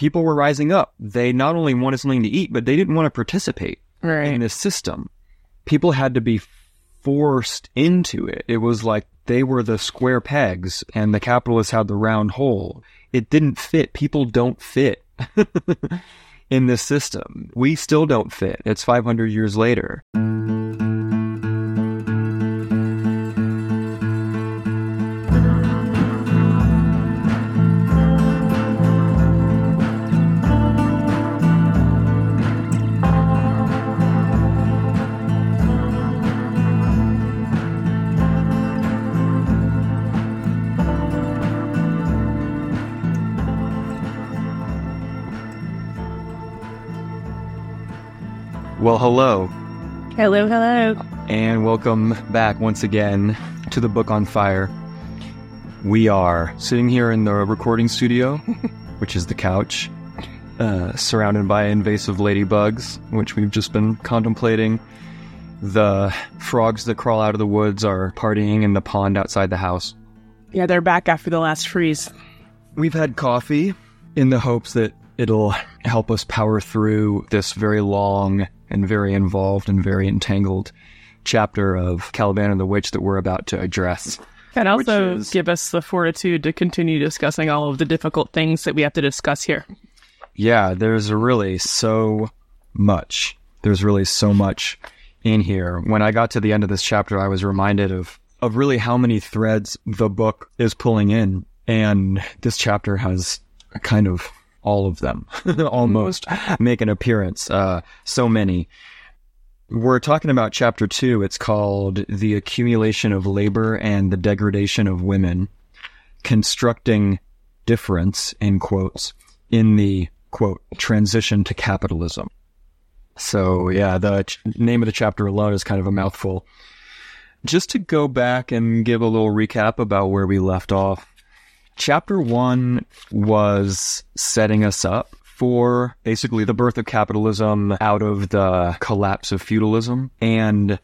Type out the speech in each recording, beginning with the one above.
people were rising up. They not only wanted something to eat, but they didn't want to participate Right. in this system. People had to be forced into it. It was like they were the square pegs and the capitalists had the round hole. It didn't fit. People don't fit in this system. We still don't fit. It's 500 years later. Hello. Hello, hello. and welcome back once again to the Book on Fire. We are sitting here in the recording studio, which is the couch, uh, surrounded by invasive ladybugs, which we've just been contemplating. The frogs that crawl out of the woods are partying in the pond outside the house. Yeah, they're back after the last freeze. We've had coffee in the hopes that it'll help us power through this very long and very involved and very entangled chapter of Caliban and the Witch that we're about to address. And also is- give us the fortitude to continue discussing all of the difficult things that we have to discuss here. Yeah, there's really so much. There's really so much in here. When I got to the end of this chapter, I was reminded of of really how many threads the book is pulling in, and this chapter has a kind of all of them almost make an appearance. Uh, so many. We're talking about chapter two. It's called "The Accumulation of Labor and the Degradation of Women." constructing difference in quotes in the quote transition to capitalism. So yeah, the ch- name of the chapter alone is kind of a mouthful. Just to go back and give a little recap about where we left off. Chapter one was setting us up for basically the birth of capitalism out of the collapse of feudalism. And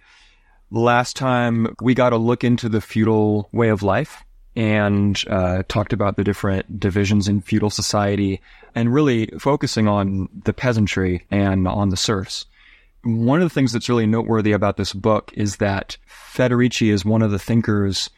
last time we got a look into the feudal way of life and uh, talked about the different divisions in feudal society and really focusing on the peasantry and on the serfs. One of the things that's really noteworthy about this book is that Federici is one of the thinkers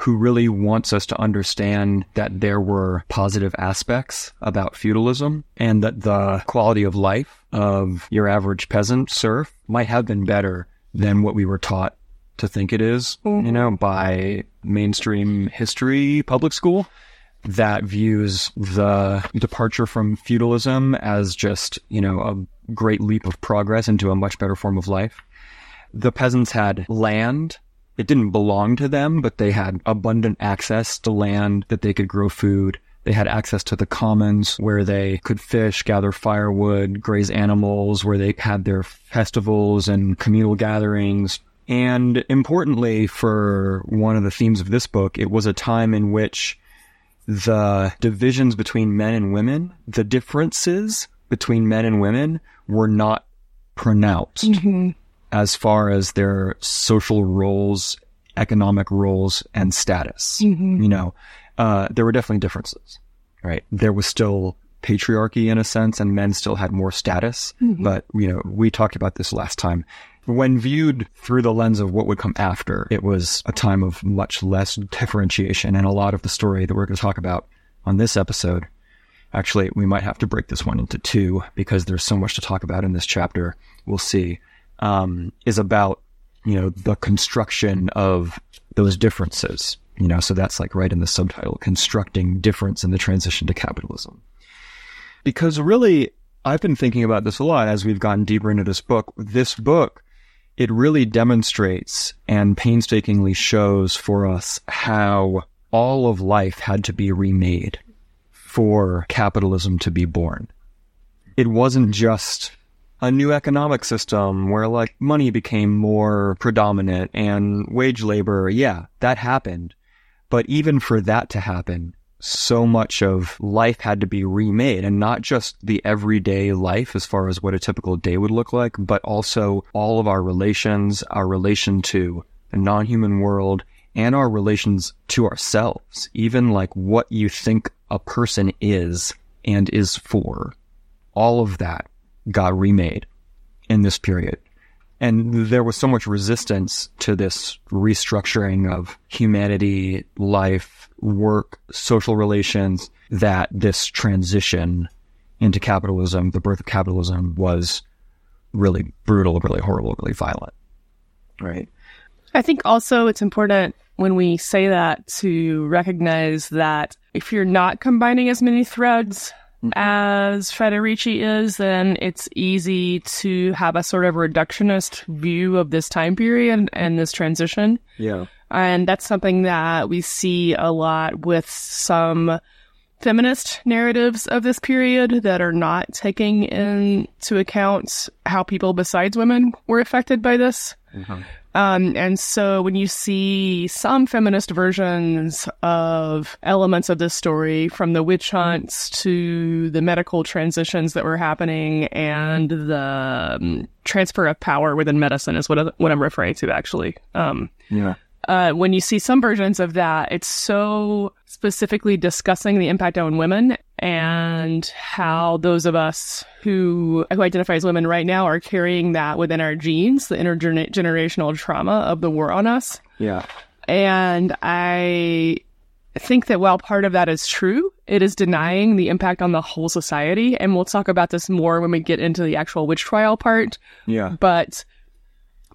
who really wants us to understand that there were positive aspects about feudalism and that the quality of life of your average peasant serf might have been better than what we were taught to think it is, mm. you know, by mainstream history public school that views the departure from feudalism as just, you know, a great leap of progress into a much better form of life. The peasants had land. It didn't belong to them, but they had abundant access to land that they could grow food. They had access to the commons where they could fish, gather firewood, graze animals, where they had their festivals and communal gatherings. And importantly, for one of the themes of this book, it was a time in which the divisions between men and women, the differences between men and women were not pronounced mm-hmm. As far as their social roles, economic roles, and status. You know, uh, there were definitely differences, right? There was still patriarchy in a sense, and men still had more status. But, you know, we talked about this last time. When viewed through the lens of what would come after, it was a time of much less differentiation. And a lot of the story that we're going to talk about on this episode Actually, we might have to break this one into two because there's so much to talk about in this chapter. We'll see. Um, is about, you know, the construction of those differences. You know, so that's like right in the subtitle, constructing difference in the transition to capitalism. Because really, I've been thinking about this a lot as we've gotten deeper into this book. This book, it really demonstrates and painstakingly shows for us how all of life had to be remade for capitalism to be born. It wasn't just a new economic system where like money became more predominant and wage labor. Yeah, that happened. But even for that to happen, so much of life had to be remade and not just the everyday life as far as what a typical day would look like, but also all of our relations, our relation to the non-human world and our relations to ourselves, even like what you think a person is and is for, all of that got remade in this period. And there was so much resistance to this restructuring of humanity, life, work, social relations that this transition into capitalism, the birth of capitalism was really brutal, really horrible, really violent. Right. I think also it's important when we say that to recognize that if you're not combining as many threads as Federici is, then it's easy to have a sort of reductionist view of this time period and this transition. Yeah. And that's something that we see a lot with some feminist narratives of this period that are not taking into account how people besides women were affected by this. Mm-hmm. Um, and so when you see some feminist versions of elements of this story, from the witch hunts to the medical transitions that were happening and the um, transfer of power within medicine is what, what I'm referring to actually. Um, Yeah. Uh, when you see some versions of that, it's so specifically discussing the impact on women and how those of us who who identify as women right now are carrying that within our genes, the intergenerational trauma of the war on us. Yeah. And I think that while part of that is true, it is denying the impact on the whole society. And we'll talk about this more when we get into the actual witch trial part Yeah. but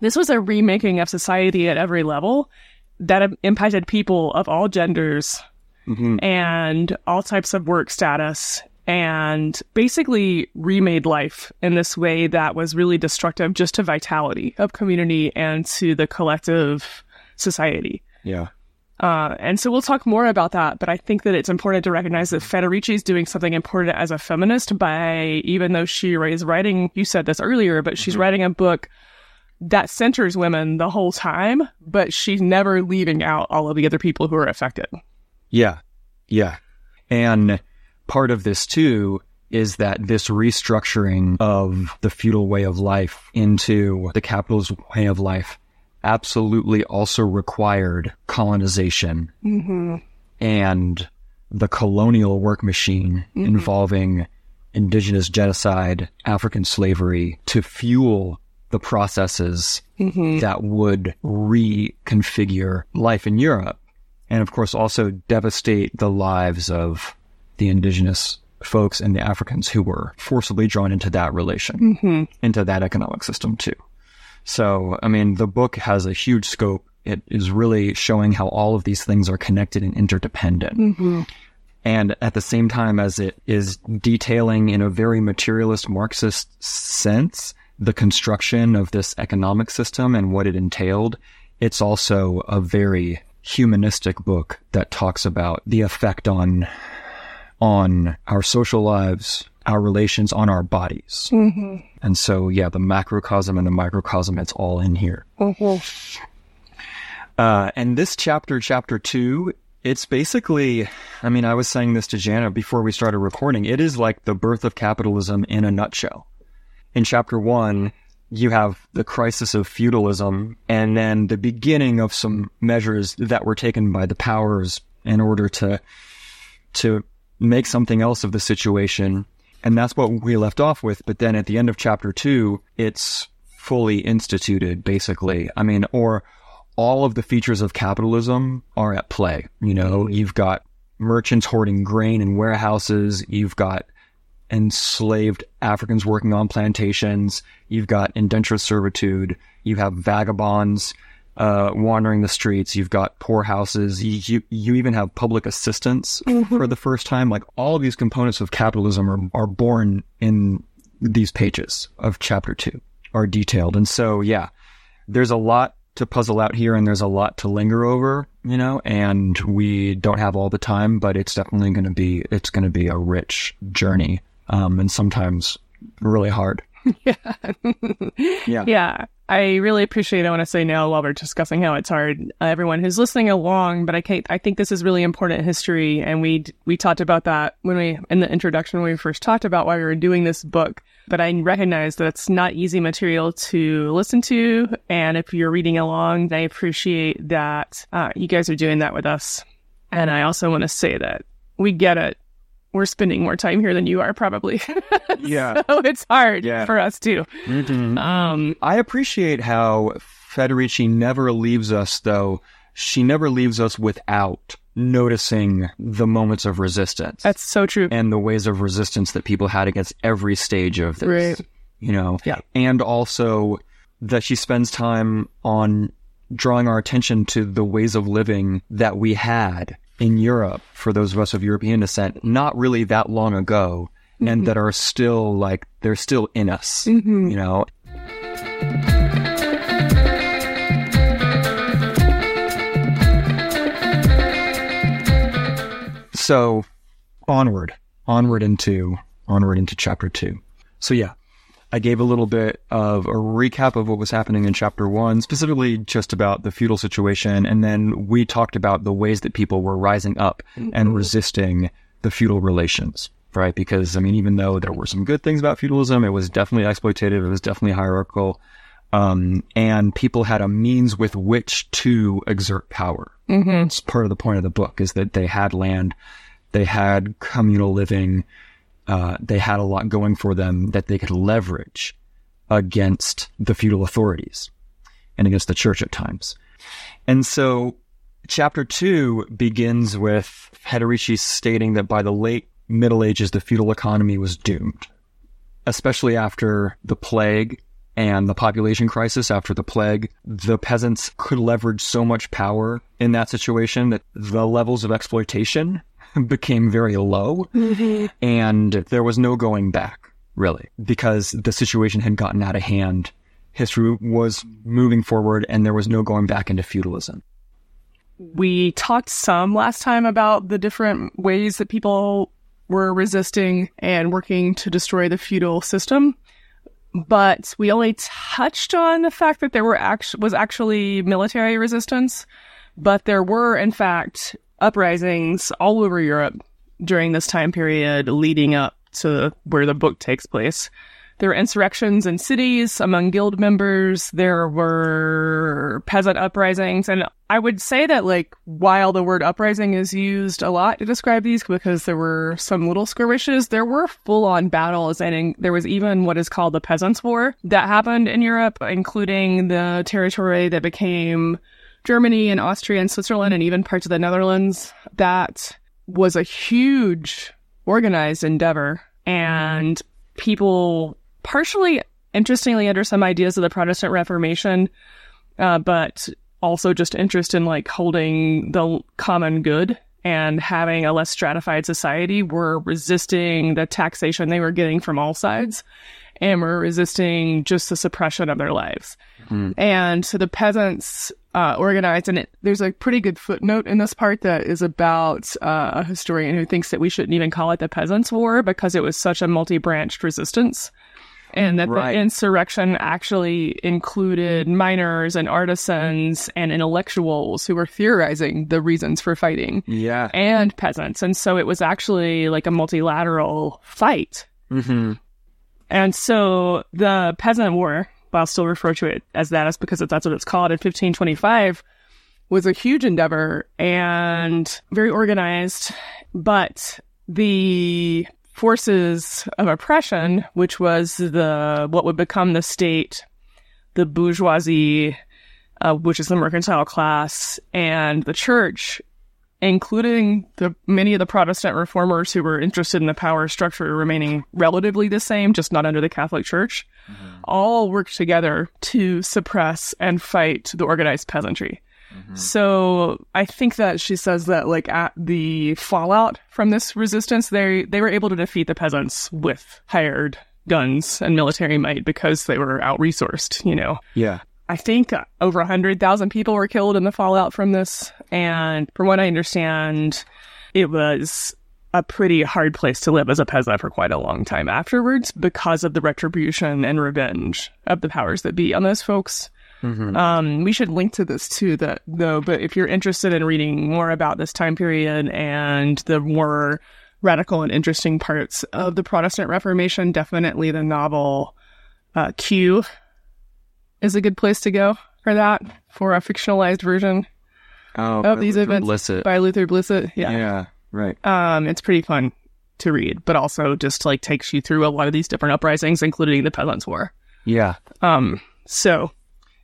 this was a remaking of society at every level that impacted people of all genders Mhm. and all types of work status and basically remade life in this way that was really destructive just to vitality of community and to the collective society. Yeah. Uh, and so we'll talk more about that, but I think that it's important to recognize that Federici is doing something important as a feminist by, even though she is writing, you said this earlier, but she's writing a book that centers women the whole time, but she's never leaving out all of the other people who are affected. Yeah. Yeah. And part of this too is that this restructuring of the feudal way of life into the capitalist way of life absolutely also required colonization mm-hmm. and the colonial work machine mm-hmm. involving indigenous genocide, African slavery to fuel the processes mm-hmm. that would reconfigure life in Europe. And of course, also devastate the lives of the indigenous folks and the Africans who were forcibly drawn into that relation, mm-hmm. into that economic system too. So, I mean, the book has a huge scope. It is really showing how all of these things are connected and interdependent. Mm-hmm. And at the same time as it is detailing in a very materialist Marxist sense the construction of this economic system and what it entailed, it's also a very humanistic book that talks about the effect on on our social lives, our relations, on our bodies. And so, yeah, the macrocosm and the microcosm, it's all in here. Uh, and this chapter, chapter two, it's basically, I mean, I was saying this to Janet before we started recording. It is like the birth of capitalism in a nutshell. In chapter one, you have the crisis of feudalism and then the beginning of some measures that were taken by the powers in order to, to make something else of the situation. And that's what we left off with. But then at the end of chapter two, it's fully instituted, basically. I mean, or all of the features of capitalism are at play. You know, you've got merchants hoarding grain in warehouses. You've got enslaved Africans working on plantations. You've got indentured servitude. You have vagabonds uh, wandering the streets. You've got poorhouses. You, you, you even have public assistance for the first time. Like all of these components of capitalism are, are born in these pages of chapter two are detailed. And so, yeah, there's a lot to puzzle out here and there's a lot to linger over, you know, and we don't have all the time, but it's definitely going to be, it's going to be a rich journey. Um, and sometimes really hard. yeah. Yeah, I really appreciate. I want to say now while we're discussing how it's hard, uh, everyone who's listening along. But I can't. I think this is really important history, and we we talked about that when we in the introduction when we first talked about why we were doing this book. But I recognize that it's not easy material to listen to, and if you're reading along, I appreciate that uh, you guys are doing that with us. And I also want to say that we get it we're spending more time here than you are, probably. Yeah. so it's hard Yeah. for us too. Mhm. Um, I appreciate how Federici never leaves us, though. She never leaves us without noticing the moments of resistance that's so true. and the ways of resistance that people had against every stage of this. Right. You know? Yeah. And also that she spends time on drawing our attention to the ways of living that we had in Europe for those of us of European descent not really that long ago and mm-hmm. that are still like they're still in us. Mm-hmm. You know? So onward, onward into onward into chapter two. So yeah, I gave a little bit of a recap of what was happening in chapter one, specifically just about the feudal situation, and then we talked about the ways that people were rising up and resisting the feudal relations. Right, because I mean, even though there were some good things about feudalism, it was definitely exploitative. It was definitely hierarchical, um, and people had a means with which to exert power. hmm It's part of the point of the book is that they had land, they had communal living, uh, they had a lot going for them that they could leverage against the feudal authorities and against the church at times. And so chapter two begins with Federici stating that by the late Middle Ages, the feudal economy was doomed, especially after the plague and the population crisis after the plague. The peasants could leverage so much power in that situation that the levels of exploitation became very low mm-hmm. and there was no going back, really, because the situation had gotten out of hand. History was moving forward and there was no going back into feudalism. We talked some last time about the different ways that people were resisting and working to destroy the feudal system. But we only touched on the fact that there were act- was actually military resistance, but there were in fact uprisings all over Europe during this time period leading up to where the book takes place. There were insurrections in cities among guild members. There were peasant uprisings. And I would say that, like, while the word uprising is used a lot to describe these because there were some little skirmishes, there were full on battles. And in, there was even what is called the Peasants' War that happened in Europe, including the territory that became Germany and Austria and Switzerland and even parts of the Netherlands. That was a huge organized endeavor. And people partially interestingly under some ideas of the Protestant Reformation, uh, but also just interest in like holding the common good and having a less stratified society were resisting the taxation they were getting from all sides and were resisting just the suppression of their lives. And so the peasants uh, organized, and it, there's a pretty good footnote in this part that is about uh, a historian who thinks that we shouldn't even call it the Peasants' War because it was such a multi branched resistance. And that Right. the insurrection actually included miners and artisans and intellectuals who were theorizing the reasons for fighting Yeah. and peasants. And so it was actually like a multilateral fight. Mm-hmm. And so the Peasant War, I'll still refer to it as that, is because that's what it's called in 1525, was a huge endeavor and very organized. But the forces of oppression, which was the what would become the state, the bourgeoisie, uh, which is the mercantile class, and the church, including the many of the Protestant reformers who were interested in the power structure remaining relatively the same, just not under the Catholic Church, mm-hmm. all worked together to suppress and fight the organized peasantry. Mm-hmm. So I think that she says that like at the fallout from this resistance, they they were able to defeat the peasants with hired guns and military might because they were out resourced, you know. Yeah. I think over 100,000 people were killed in the fallout from this. And from what I understand, it was a pretty hard place to live as a peasant for quite a long time afterwards because of the retribution and revenge of the powers that be on those folks. Um, we should link to this too, that though, but if you're interested in reading more about this time period and the more radical and interesting parts of the Protestant Reformation, definitely the novel uh, Q is a good place to go for that, for a fictionalized version Oh, of these events Illicit. by Luther Blissett. Yeah. Yeah. Right. Um, it's pretty fun. to read, but also just like takes you through a lot of these different uprisings, including the Peasants' War. Yeah. Um, so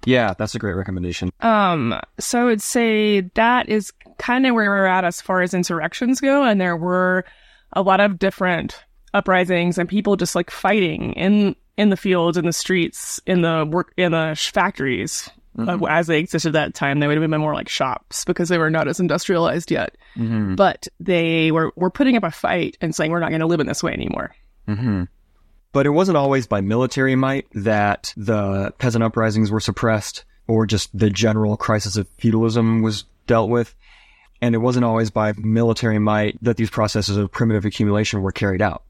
Yeah, that's a great recommendation. um, so I'd say that is kind of where we're at as far as insurrections go, and there were a lot of different uprisings and people just like fighting in in the fields, in the streets, in the work, in the sh- factories. Uh, as they existed at that time, they would have been more like shops because they were not as industrialized yet. Mm-hmm. But they were were putting up a fight and saying we're not going to live in this way anymore. Mm-hmm. But it wasn't always by military might that the peasant uprisings were suppressed or just the general crisis of feudalism was dealt with. And it wasn't always by military might that these processes of primitive accumulation were carried out.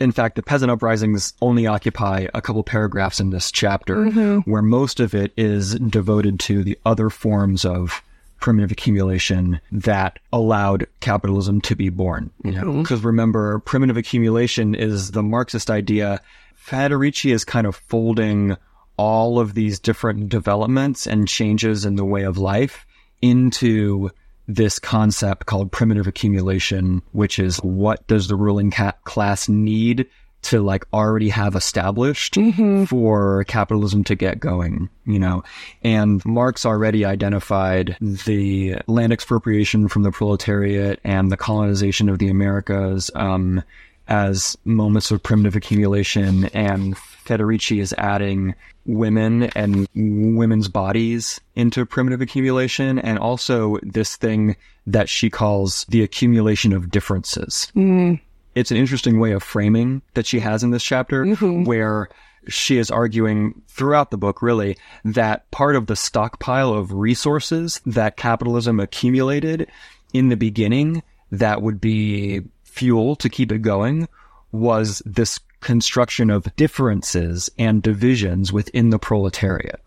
In fact, the peasant uprisings only occupy a couple paragraphs in this chapter, mm-hmm. where most of it is devoted to the other forms of primitive accumulation that allowed capitalism to be born. You know, mm-hmm. because remember, primitive accumulation is the Marxist idea. Federici is kind of folding all of these different developments and changes in the way of life into this concept called primitive accumulation, which is what does the ruling ca- class need to like already have established for capitalism to get going, you know? And Marx already identified the land expropriation from the proletariat and the colonization of the Americas, um, as moments of primitive accumulation and Federici is adding women and women's bodies into primitive accumulation and also this thing that she calls the accumulation of differences. Mm-hmm. It's an interesting way of framing that she has in this chapter mm-hmm. where she is arguing throughout the book really that part of the stockpile of resources that capitalism accumulated in the beginning that would be fuel to keep it going was this construction of differences and divisions within the proletariat.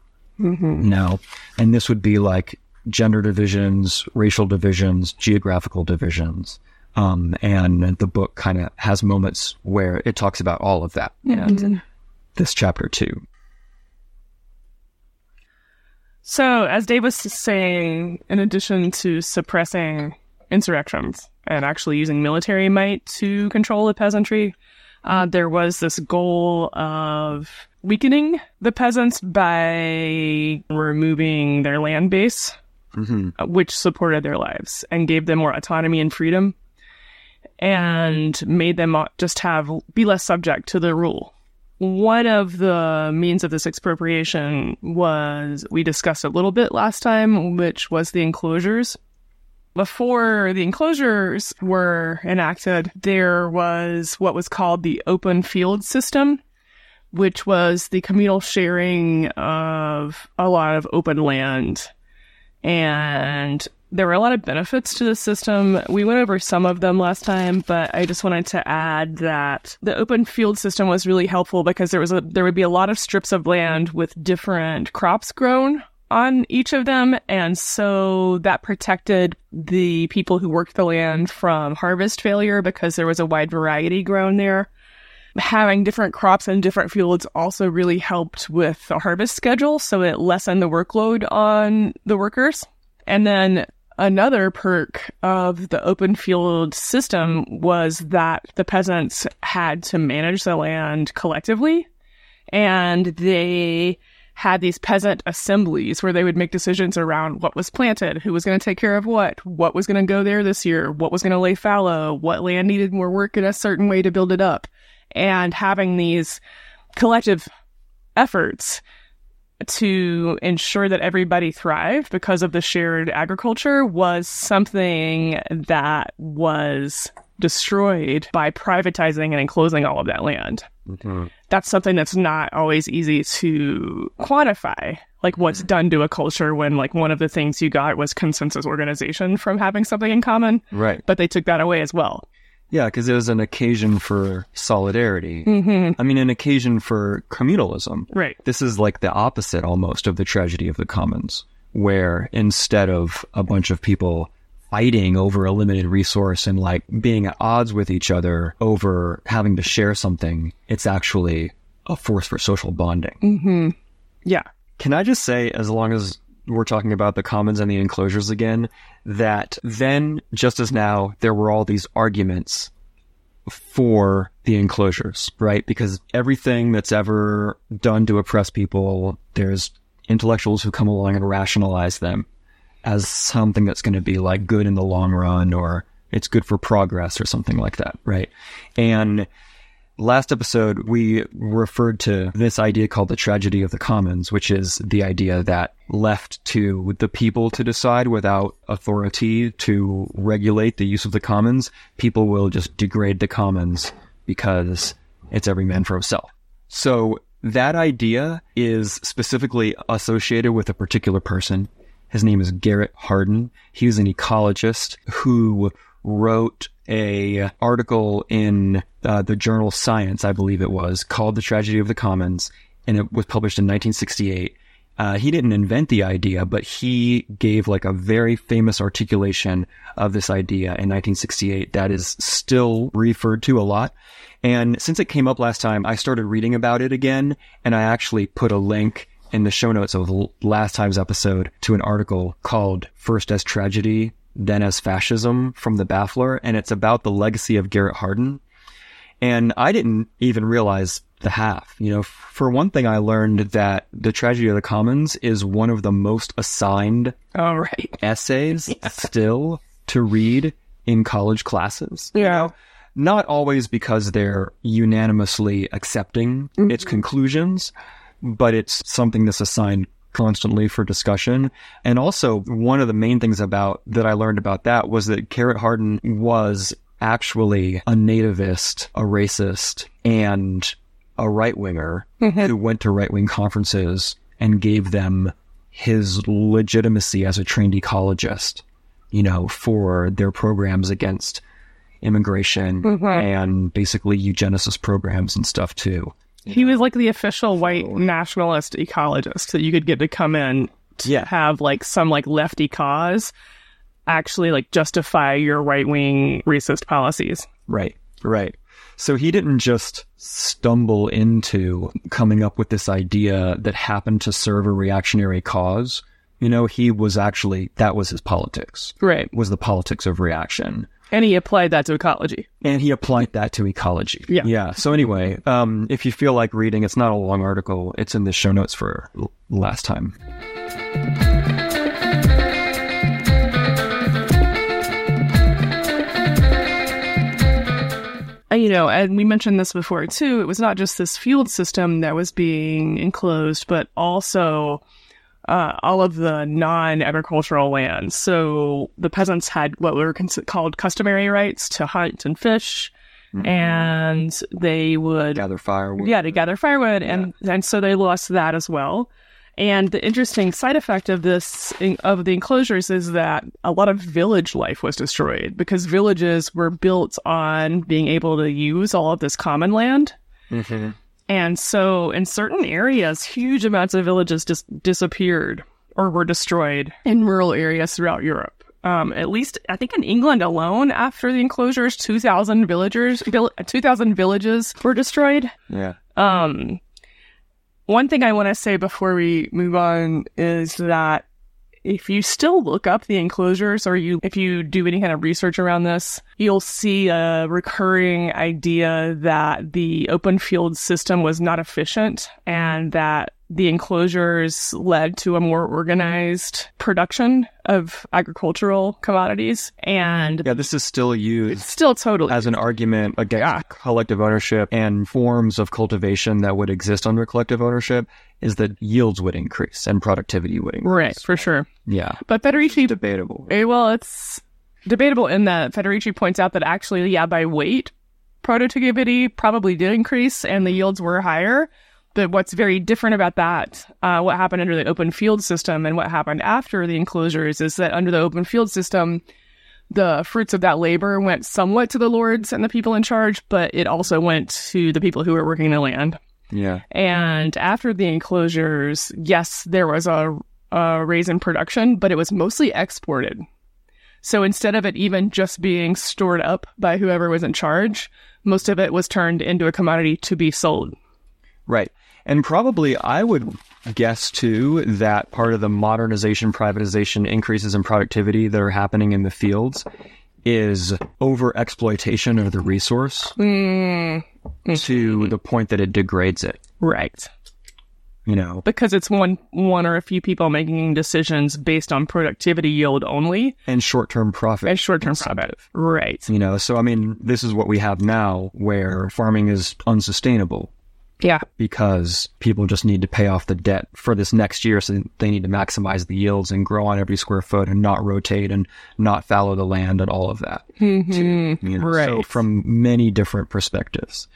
Now, And this would be like gender divisions, racial divisions, geographical divisions. Um, and the book kind of has moments where it talks about all of that. And this chapter too. So, as Dave was saying, in addition to suppressing insurrections and actually using military might to control the peasantry, uh, there was this goal of weakening the peasants by removing their land base, uh, which supported their lives and gave them more autonomy and freedom, and made them uh, just have be less subject to the rule one of the means of this expropriation was we discussed a little bit last time, which was the enclosures. Before the enclosures were enacted, there was what was called the open field system, which was the communal sharing of a lot of open land. And there were a lot of benefits to the system. We went over some of them last time, but I just wanted to add that the open field system was really helpful because there was a there would be a lot of strips of land with different crops grown on each of them, and so that protected the people who worked the land from harvest failure because there was a wide variety grown there having different crops in different fields also really helped with the harvest schedule, so it lessened the workload on the workers. And then another perk of the open field system was that the peasants had to manage the land collectively, and they had these peasant assemblies where they would make decisions around what was planted, who was going to take care of what, what was going to go there this year, what was going to lay fallow, what land needed more work in a certain way to build it up and having these collective efforts to ensure that everybody thrived because of the shared agriculture was something that was destroyed by privatizing and enclosing all of that land. Mm-hmm. That's something that's not always easy to quantify. Like what's mm. done to a culture when like one of the things you got was consensus organization from having something in common, Right. but they took that away as well. Yeah, because it was an occasion for solidarity. Mm-hmm. I mean, an occasion for communalism. Right. This is like the opposite almost of the tragedy of the commons, where instead of a bunch of people fighting over a limited resource and like being at odds with each other over having to share something, it's actually a force for social bonding. Mm-hmm. Yeah. Can I just say, as long as we're talking about the commons and the enclosures again, that then, just as now, there were all these arguments for the enclosures, right? Because everything that's ever done to oppress people, there's intellectuals who come along and rationalize them as something that's going to be like good in the long run or it's good for progress or something like that, right? And last episode, we referred to this idea called the tragedy of the commons, which is the idea that left to the people to decide without authority to regulate the use of the commons, people will just degrade the commons because it's every man for himself. So that idea is specifically associated with a particular person. His name is Garrett Hardin. He was an ecologist who wrote a article in uh, the journal Science, I believe it was, called "The Tragedy of the Commons," and it was published in 1968. Uh, he didn't invent the idea, but he gave like a very famous articulation of this idea in 1968 that is still referred to a lot. And since it came up last time, I started reading about it again, and I actually put a link in the show notes of last time's episode to an article called First as Tragedy, Then as Fascism from the Baffler, and it's about the legacy of Garrett Hardin. And I didn't even realize the half. You know, for one thing, I learned that the tragedy of the commons is one of the most assigned All right. essays still to read in college classes. Yeah. Not always because they're unanimously accepting mm-hmm. its conclusions, but it's something that's assigned constantly for discussion. And also one of the main things about that I learned about that was that Garrett Hardin was actually a nativist, a racist, and a right winger mm-hmm. who went to right wing conferences and gave them his legitimacy as a trained ecologist, you know, for their programs against immigration mm-hmm. and basically eugenicist programs and stuff too. He was like the official white nationalist ecologist that you could get to come in to Yeah. have like some like lefty cause actually like justify your right wing racist policies. Right, right. So he didn't just stumble into coming up with this idea that happened to serve a reactionary cause. You know, he was actually, that was his politics, Right. was the politics of reaction. And he applied that to ecology. And he applied that to ecology. Yeah. Yeah. So anyway, um, if you feel like reading, it's not a long article. It's in the show notes for l- last time. You know, and we mentioned this before too. It was not just this field system that was being enclosed, but also uh, all of the non-agricultural lands. So the peasants had what were cons- called customary rights to hunt and fish, and they would Gather firewood. yeah to gather firewood, and and so they lost that as well. And the interesting side effect of this of the enclosures is that a lot of village life was destroyed because villages were built on being able to use all of this common land. hmm And so in certain areas, huge amounts of villages just disappeared or were destroyed in rural areas throughout Europe. Um, at least, I think in England alone, after the enclosures, 2,000 villagers, 2,000 villages were destroyed. Yeah. Um, one thing I want to say before we move on is that if you still look up the enclosures or you if you do any kind of research around this, you'll see a recurring idea that the open field system was not efficient and that the enclosures led to a more organized production of agricultural commodities and Yeah. This is still used still totally as an argument against collective ownership and forms of cultivation that would exist under collective ownership is that yields would increase and productivity would increase. right for sure. Yeah. But Federici Debatable. Eh, well, it's debatable in that Federici points out that actually, yeah, by weight, productivity probably did increase and the yields were higher. But what's very different about that, uh, what happened under the open field system and what happened after the enclosures is that under the open field system, the fruits of that labor went somewhat to the lords and the people in charge, but it also went to the people who were working the land. Yeah. And after the enclosures, yes, there was a, a raise in production, but it was mostly exported. So instead of it even just being stored up by whoever was in charge, most of it was turned into a commodity to be sold. Right. And probably I would guess too that part of the modernization, privatization, increases in productivity that are happening in the fields is over exploitation of the resource Mm, to the point that it degrades it. right. You know, Because it's one one or a few people making decisions based on productivity yield only and short term profit. and short term profit. Right. You know, so I mean, this is what we have now where farming is unsustainable Yeah. because people just need to pay off the debt for this next year. So they need to maximize the yields and grow on every square foot and not rotate and not fallow the land and all of that. Mm-hmm. You know, So from many different perspectives.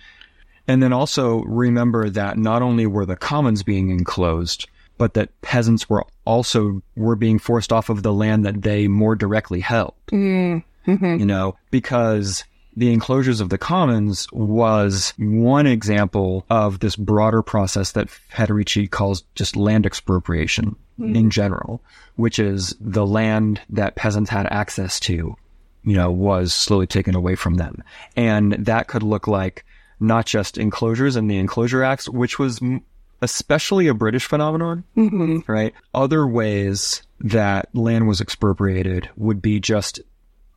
And then also remember that not only were the commons being enclosed, but that peasants were also were being forced off of the land that they more directly held. Mm-hmm. You know, because the enclosures of the commons was one example of this broader process that Federici calls just land expropriation in general, which is the land that peasants had access to you know, was slowly taken away from them. And that could look like not just enclosures and the Enclosure Acts, which was m- especially a British phenomenon, Mm-hmm. right? Other ways that land was expropriated would be just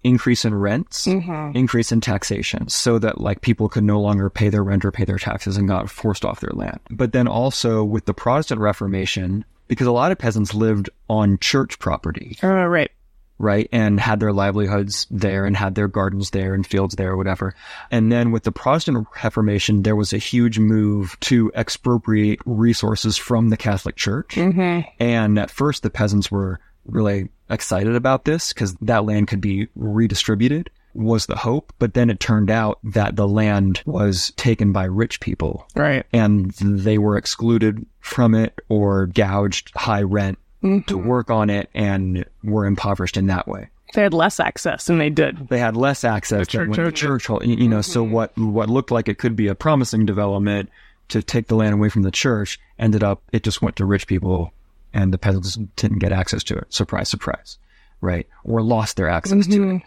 increase in rents, Mm-hmm. increase in taxation, so that like people could no longer pay their rent or pay their taxes and got forced off their land. But then also with the Protestant Reformation, because a lot of peasants lived on church property, Uh, right. right? And had their livelihoods there and had their gardens there and fields there or whatever. And then with the Protestant Reformation, there was a huge move to expropriate resources from the Catholic Church. Mm-hmm. And at first, the peasants were really excited about this because that land could be redistributed was the hope. But then it turned out that the land was taken by rich people Right. and they were excluded from it or gouged high rent to mm-hmm. work on it and were impoverished in that way. They had less access than they did. They had less access The than church the church, you know, so mm-hmm. what, what looked like it could be a promising development to take the land away from the church ended up, it just went to rich people and the peasants didn't get access to it. Surprise, surprise. Right. Or lost their access to it.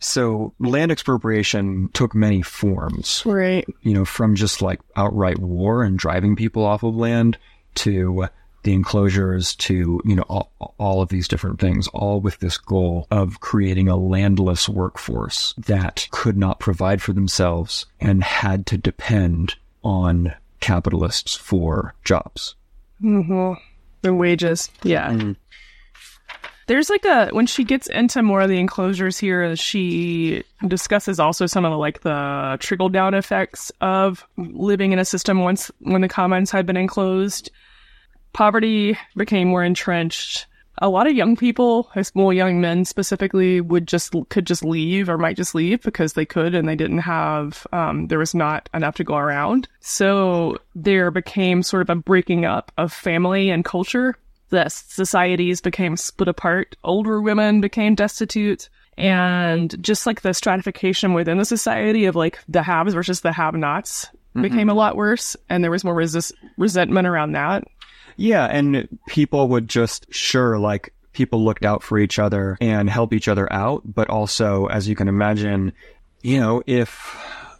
So land expropriation took many forms Right. you know, from just like outright war and driving people off of land to the enclosures to, you know, all, all of these different things, all with this goal of creating a landless workforce that could not provide for themselves and had to depend on capitalists for jobs. Mm-hmm. The wages. Yeah. Mm-hmm. There's like a when she gets into more of the enclosures here, she discusses also some of the like the trickle down effects of living in a system once when the commons had been enclosed. Poverty became more entrenched. A lot of young people, well, young men specifically, would just could just leave or might just leave because they could and they didn't have um, there was not enough to go around. So there became sort of a breaking up of family and culture the societies became split apart. Older women became destitute. And just like the stratification within the society of like the haves versus the have nots became a lot worse. And there was more resist- resentment around that. Yeah, and people would just sure like people looked out for each other and help each other out, but also as you can imagine, you know, if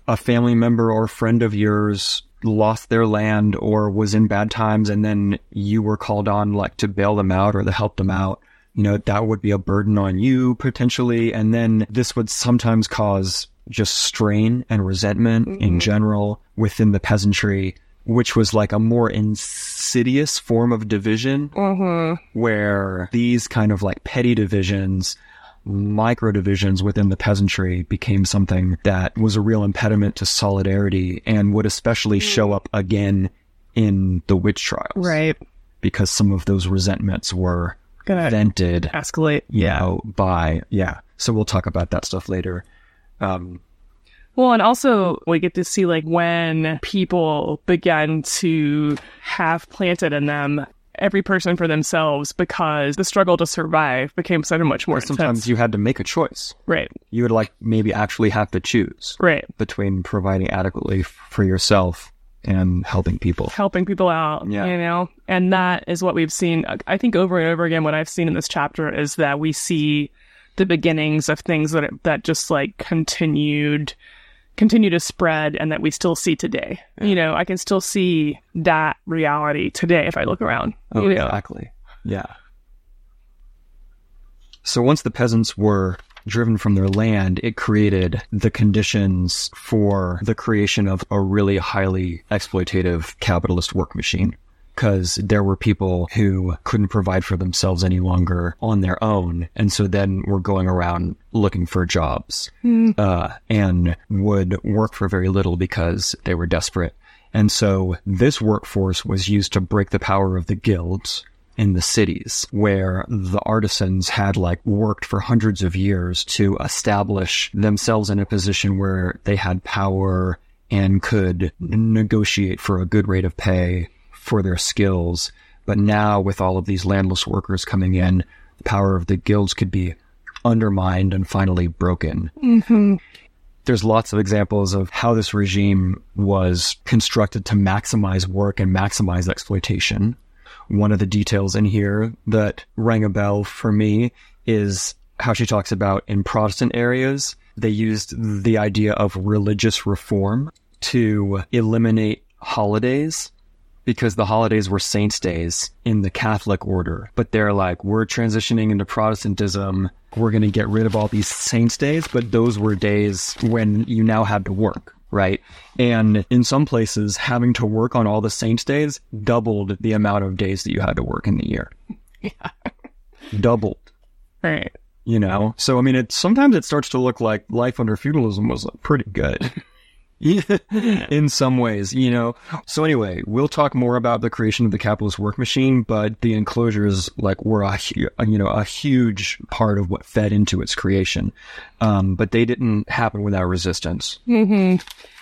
a family member or friend of yours lost their land or was in bad times and then you were called on like to bail them out or to help them out, you know, that would be a burden on you potentially. And then this would sometimes cause just strain and resentment in mm-hmm. general within the peasantry, which was like a more insidious form of division where these kind of like petty divisions micro divisions within the peasantry became something that was a real impediment to solidarity and would especially show up again in the witch trials. Right. Because some of those resentments were Gonna vented, escalate. you know, by, yeah. So we'll talk about that stuff later. Um, Well, and also we get to see like when people began to have planted in them every person for themselves because the struggle to survive became so much more sometimes intense. you had to make a choice. right. You would like maybe actually have to choose Right. between providing adequately for yourself and helping people. helping people out, Yeah. you know? And that is what we've seen. I think over and over again, what I've seen in this chapter is that we see the beginnings of things that, that just like continued, continue to spread and that we still see today. You know, I can still see that reality today if I look around. Oh, you know? exactly. Yeah. So once the peasants were driven from their land, it created the conditions for the creation of a really highly exploitative capitalist work machine because there were people who couldn't provide for themselves any longer on their own. And so then were going around looking for jobs, uh, and would work for very little because they were desperate. And so this workforce was used to break the power of the guilds in the cities where the artisans had like worked for hundreds of years to establish themselves in a position where they had power and could negotiate for a good rate of pay for their skills. But now with all of these landless workers coming in, the power of the guilds could be undermined and finally broken. Mm-hmm. There's lots of examples of how this regime was constructed to maximize work and maximize exploitation. One of the details in here that rang a bell for me is how she talks about in Protestant areas, they used the idea of religious reform to eliminate holidays because the holidays were saints' days in the Catholic order. But they're like, we're transitioning into Protestantism. We're going to get rid of all these saints' days, but those were days when you now had to work, right? And in some places, having to work on all the saints' days doubled the amount of days that you had to work in the year. Yeah. Doubled. Right. You know, so I mean, it sometimes it starts to look like life under feudalism was pretty good. in some ways, you know. So anyway, we'll talk more about the creation of the capitalist work machine, but the enclosures like were a you know a huge part of what fed into its creation. Um, but they didn't happen without resistance. hmm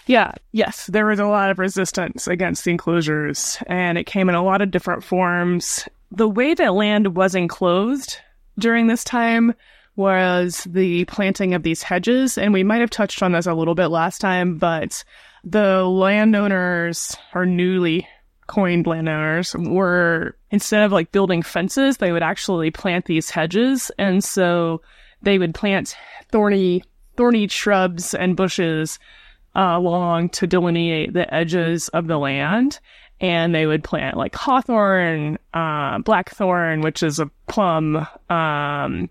Yeah, yes, there was a lot of resistance against the enclosures, and it came in a lot of different forms. The way that land was enclosed during this time was the planting of these hedges, and we might have touched on this a little bit last time, but the landowners or newly coined landowners were instead of like building fences, they would actually plant these hedges, and so they would plant thorny thorny shrubs and bushes uh, along to delineate the edges of the land. And they would plant like hawthorn, uh, blackthorn, which is a plum. Um,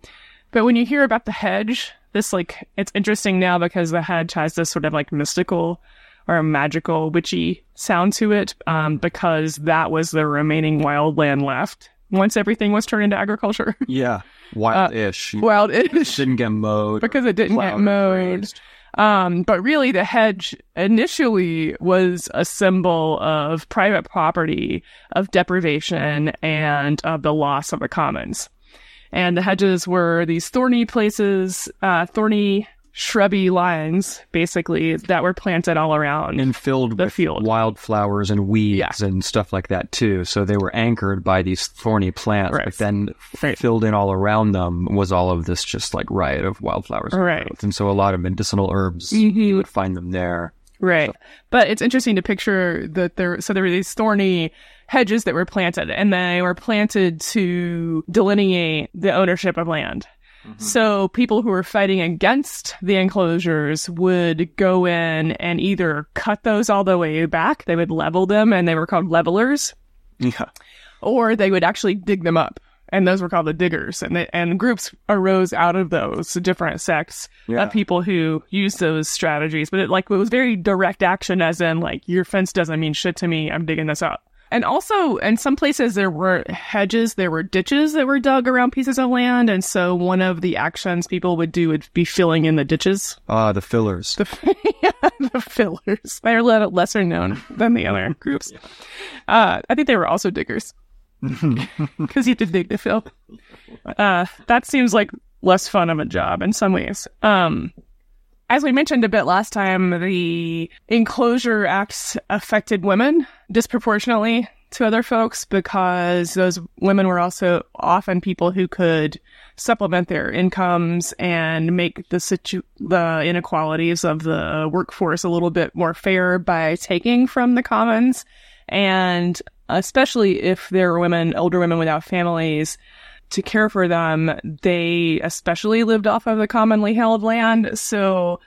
but when you hear about the hedge, this like, it's interesting now because the hedge has this sort of like mystical or magical witchy sound to it, um, because that was the remaining wild land left once everything was turned into agriculture. Yeah, wild-ish. wild ish. didn't get mowed because it didn't get mowed. Um, but really, the hedge initially was a symbol of private property, of deprivation, and of the loss of the commons. And the hedges were these thorny places, uh, thorny, shrubby lines, basically, that were planted all around. and filled The with field. wildflowers and weeds Yeah. and stuff like that too. So they were anchored by these thorny plants, Right. but then Right. filled in all around them was all of this just like riot of wildflowers. and Right. growth. And so a lot of medicinal herbs, Mhm. you would find them there. Right. But it's interesting to picture that there, so there were these thorny hedges that were planted and they were planted to delineate the ownership of land. Mm-hmm. So people who were fighting against the enclosures would go in and either cut those all the way back, they would level them and they were called levelers, Yeah. or they would actually dig them up. And those were called the diggers. And, they, and groups arose out of those different sects Yeah. of people who used those strategies. But it like it was very direct action, as in like your fence doesn't mean shit to me. I'm digging this up. And also, in some places, there were hedges, there were ditches that were dug around pieces of land. And so, one of the actions people would do would be filling in the ditches. Ah, the fillers. The, the fillers. They're le- lesser known than the other groups. Uh, I think they were also diggers because you had to dig to fill. Uh, that seems like less fun of a job in some ways. Um, as we mentioned a bit last time, the enclosure acts affected women disproportionately to other folks because those women were also often people who could supplement their incomes and make the situ- the inequalities of the workforce a little bit more fair by taking from the commons. And especially if there were women older women without families to care for them, they especially lived off of the commonly held land. So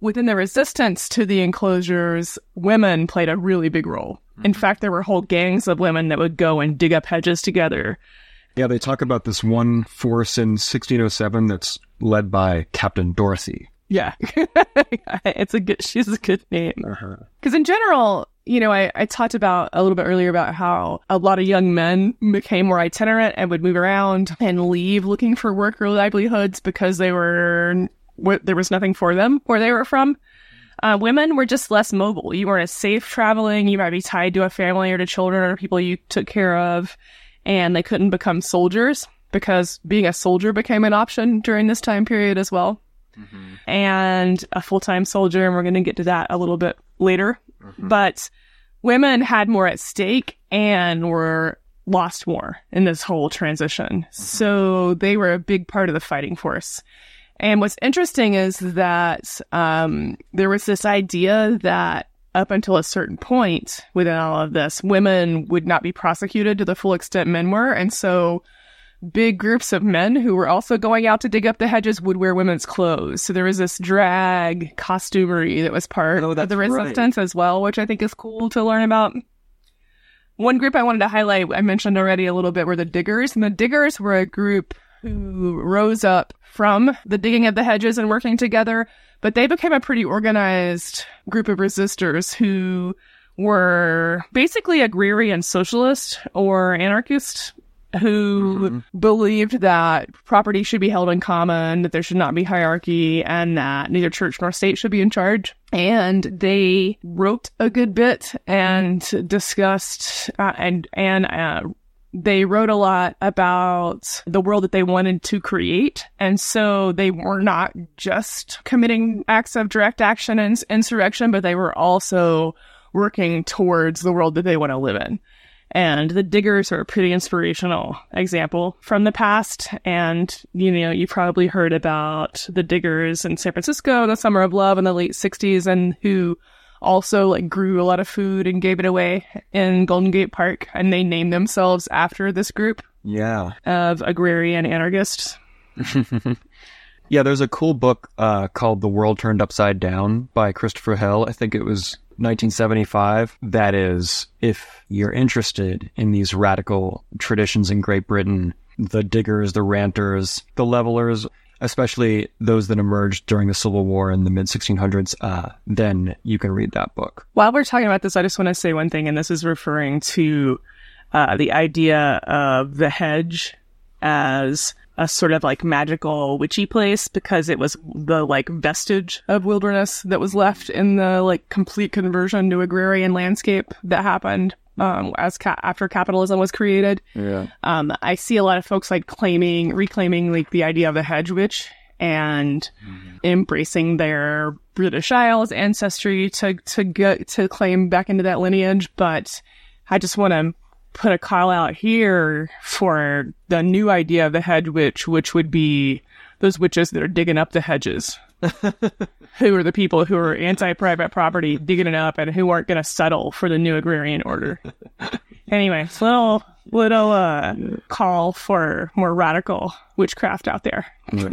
within the resistance to the enclosures, women played a really big role. In mm-hmm. fact, there were whole gangs of women that would go and dig up hedges together. Yeah, they talk about this one force in 1607 that's led by Captain Dorothy. Yeah. it's a good, she's a good name. Uh-huh. Because in general, you know, I, I talked about a little bit earlier about how a lot of young men became more itinerant and would move around and leave looking for work or livelihoods because they were, there was nothing for them where they were from. Uh, women were just less mobile. You weren't as safe traveling. You might be tied to a family or to children or people you took care of. And they couldn't become soldiers because being a soldier became an option during this time period as well. Mm-hmm. And a full time soldier, and we're going to get to that a little bit later. Mm-hmm. But women had more at stake and were lost more in this whole transition. Mm-hmm. So they were a big part of the fighting force. And what's interesting is that um, there was this idea that up until a certain point within all of this, women would not be prosecuted to the full extent men were. And so big groups of men who were also going out to dig up the hedges would wear women's clothes. So there was this drag costumery that was part Oh, of the right. resistance as well, which I think is cool to learn about. One group I wanted to highlight, I mentioned already a little bit, were the diggers. And the diggers were a group who rose up from the digging of the hedges and working together, but they became a pretty organized group of resistors who were basically agrarian socialist or anarchist who believed that property should be held in common, that there should not be hierarchy, and that neither church nor state should be in charge. And they wrote a good bit and discussed uh, and and uh, they wrote a lot about the world that they wanted to create. And so they were not just committing acts of direct action and insurrection, but they were also working towards the world that they want to live in. And the diggers are a pretty inspirational example from the past. And, you know, you probably heard about the diggers in San Francisco in the summer of love in the late 60s and who also like grew a lot of food and gave it away in Golden Gate Park. And they named themselves after this group Yeah. of agrarian anarchists. Yeah, there's a cool book uh, called The World Turned Upside Down by Christopher Hill. I think it was 1975. That is, if you're interested in these radical traditions in Great Britain, the diggers, the ranters, the levelers, especially those that emerged during the Civil War in the mid 1600s, uh, then you can read that book. While we're talking about this, I just want to say one thing, and this is referring to uh, the idea of the hedge as a sort of like magical witchy place because it was the like vestige of wilderness that was left in the like complete conversion to agrarian landscape that happened um, as ca- after capitalism was created. Yeah. Um, I see a lot of folks like claiming, reclaiming like the idea of the hedge witch and embracing their British Isles ancestry to to get to claim back into that lineage. But I just want to put a call out here for the new idea of the hedge witch, which would be those witches that are digging up the hedges. who are the people who are anti-private property digging it up and who aren't going to settle for the new agrarian order. Anyway little little uh call for more radical witchcraft out there.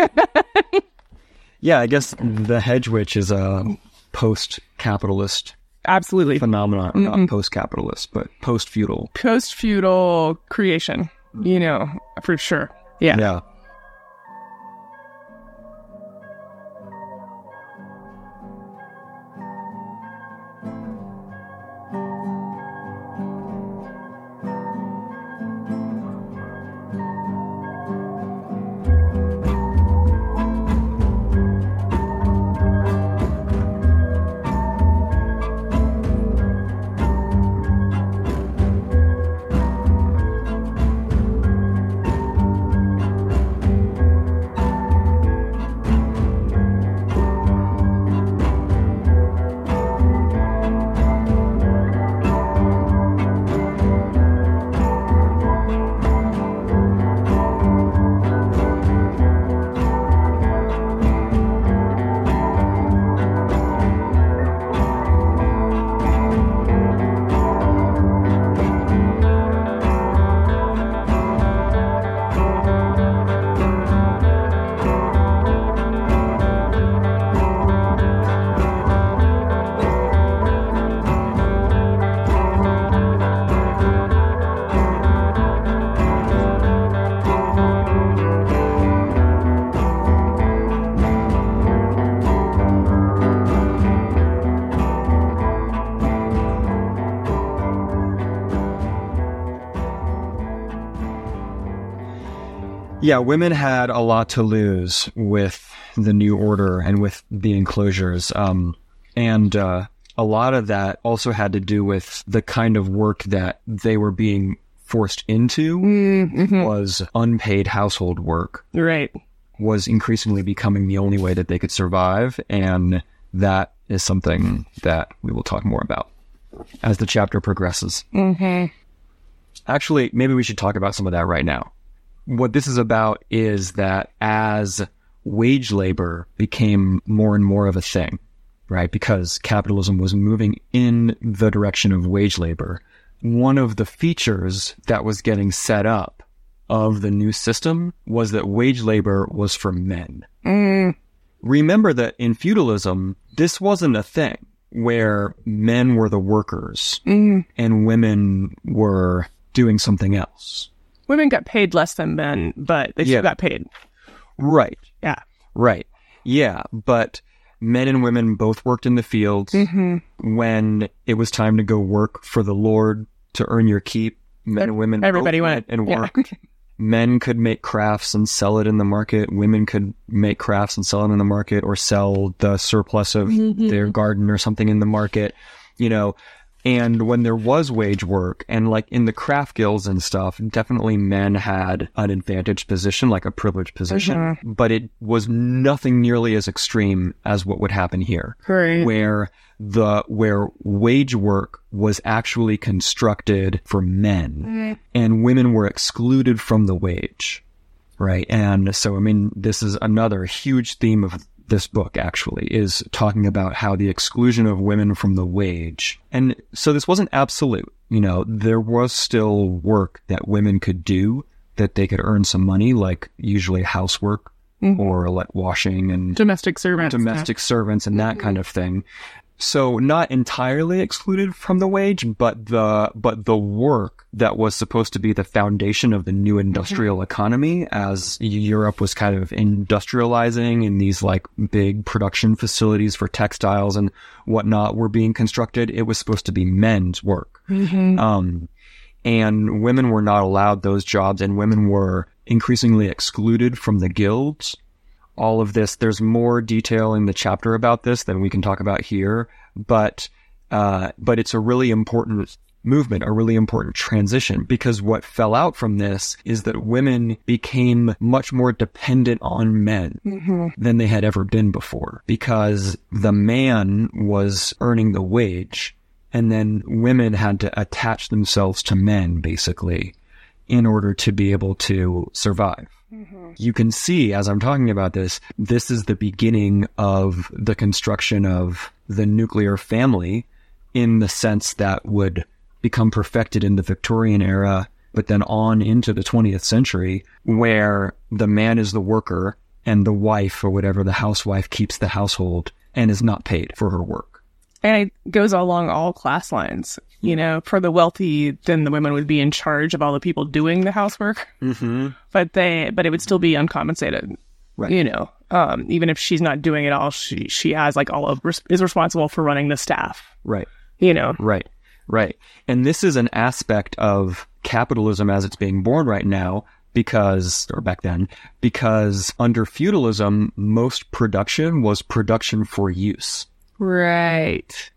Yeah, I guess the hedge witch is a post capitalist absolutely phenomenon. Mm-hmm. Not post capitalist, but post feudal. post-feudal creation you know for sure yeah Yeah. Yeah, women had a lot to lose with the new order and with the enclosures. Um, and uh, a lot of that also had to do with the kind of work that they were being forced into Mm-hmm. was unpaid household work Right. was increasingly becoming the only way that they could survive and that is something that we will talk more about as the chapter progresses. Mm-hmm. Actually, maybe we should talk about some of that right now. What this is about is that as wage labor became more and more of a thing, right? Because capitalism was moving in the direction of wage labor. One of the features that was getting set up of the new system was that wage labor was for men. Mm. Remember that in feudalism, this wasn't a thing where men were the workers Mm. and women were doing something else. Women got paid less than men, but they Yeah. still got paid. Right. Yeah. Right. Yeah. But men and women both worked in the fields. Mm-hmm. When it was time to go work for the Lord to earn your keep, men and women Everybody went. and Yeah. worked. Men could make crafts and sell it in the market. Women could make crafts and sell it in the market or sell the surplus of Mm-hmm. their garden or something in the market, you know. And when there was wage work and like in the craft guilds and stuff, definitely men had an advantaged position, like a privileged position, Mm-hmm. but it was nothing nearly as extreme as what would happen here. Great. where the where wage work was actually constructed for men. And women were excluded from the wage. Right. And so i mean this is another huge theme of this book actually is talking about how the exclusion of women from the wage and so this wasn't absolute you know there was still work that women could do that they could earn some money like usually housework mm-hmm. or like washing and Domestic servants. domestic servants and that mm-hmm. kind of thing. So not entirely excluded from the wage, but the but the work that was supposed to be the foundation of the new industrial economy as Europe was kind of industrializing and these like big production facilities for textiles and whatnot were being constructed. It was supposed to be men's work. Mm-hmm. Um, and women were not allowed those jobs and women were increasingly excluded from the guilds. All of this, there's more detail in the chapter about this than we can talk about here, but, uh, but it's a really important movement, a really important transition because what fell out from this is that women became much more dependent on men Mm-hmm. than they had ever been before because the man was earning the wage and then women had to attach themselves to men basically in order to be able to survive. Mm-hmm. You can see as I'm talking about this, this is the beginning of the construction of the nuclear family in the sense that would become perfected in the Victorian era, but then on into the 20th century where the man is the worker and the wife or whatever the housewife keeps the household and is not paid for her work. And it goes along all class lines. You know, for the wealthy, then the women would be in charge of all the people doing the housework, Mm-hmm. but they, but it would still be uncompensated. Right. You know, um, even if she's not doing it all, she she has like all of is responsible for running the staff. Right. You know, Right. Right. And this is an aspect of capitalism as it's being born right now because, or back then, because under feudalism, most production was production for use. Right?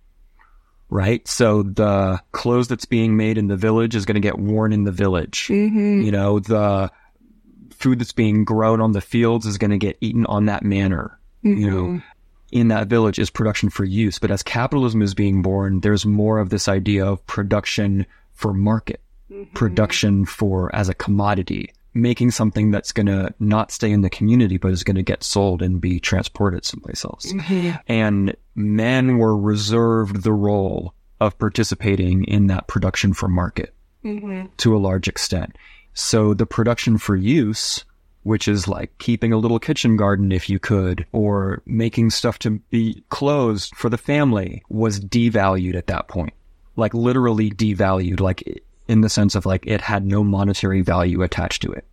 Right. So the clothes that's being made in the village is going to get worn in the village. Mm-hmm. You know, the food that's being grown on the fields is going to get eaten on that manor. You know, in that village is production for use. But as capitalism is being born, there's more of this idea of production for market, production for as a commodity, making something that's going to not stay in the community, but is going to get sold and be transported someplace else. Mm-hmm. And men were reserved the role of participating in that production for market mm-hmm. to a large extent. So the production for use, which is like keeping a little kitchen garden if you could, or making stuff to be clothes for the family, was devalued at that point. Like literally devalued, like in the sense of like it had no monetary value attached to it.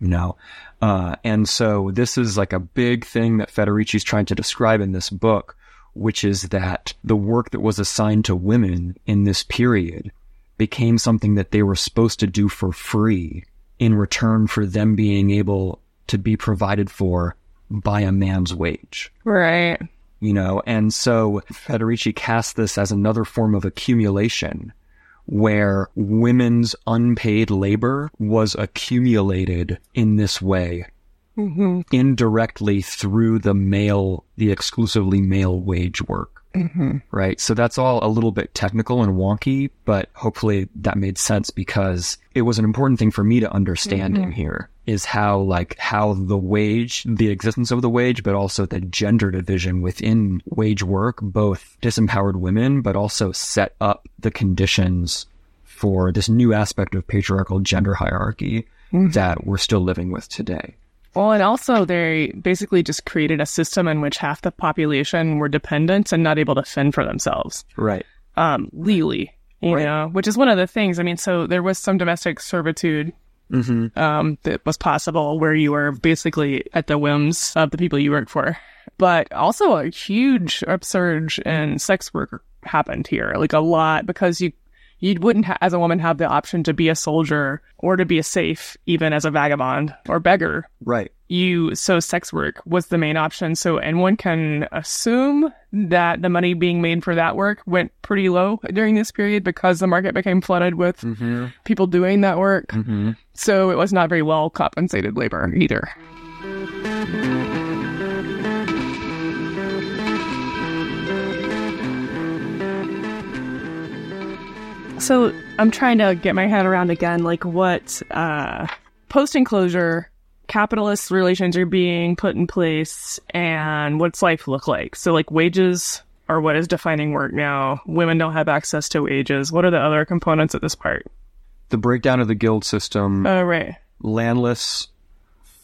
You know? Uh, and so this is like a big thing that Federici's trying to describe in this book, which is that the work that was assigned to women in this period became something that they were supposed to do for free in return for them being able to be provided for by a man's wage. Right. You know, and so Federici casts this as another form of accumulation where women's unpaid labor was accumulated in this way Mm-hmm. indirectly through the male, the exclusively male wage work. Mm-hmm. Right. So that's all a little bit technical and wonky, but hopefully that made sense because it was an important thing for me to understand in here is how like how the wage, the existence of the wage, but also the gender division within wage work, both disempowered women, but also set up the conditions for this new aspect of patriarchal gender hierarchy that we're still living with today. Well, and also they basically just created a system in which half the population were dependent and not able to fend for themselves, Right. um, legally. You Right. know, which is one of the things. I mean, so there was some domestic servitude Mm-hmm. um, that was possible where you were basically at the whims of the people you worked for. But also a huge upsurge in sex work happened here, like a lot, because you you wouldn't, ha- as a woman, have the option to be a soldier or to be a safe, even as a vagabond or beggar. Right. You so sex work was the main option. So and one can assume that the money being made for that work went pretty low during this period because the market became flooded with Mm-hmm. people doing that work. Mm-hmm. So it was not very well compensated labor either. So I'm trying to get my head around again, like what uh, post enclosure capitalist relations are being put in place and what's life look like. So like wages are what is defining work now. Women don't have access to wages. What are the other components of this part? The breakdown of the guild system, Oh, right. landless,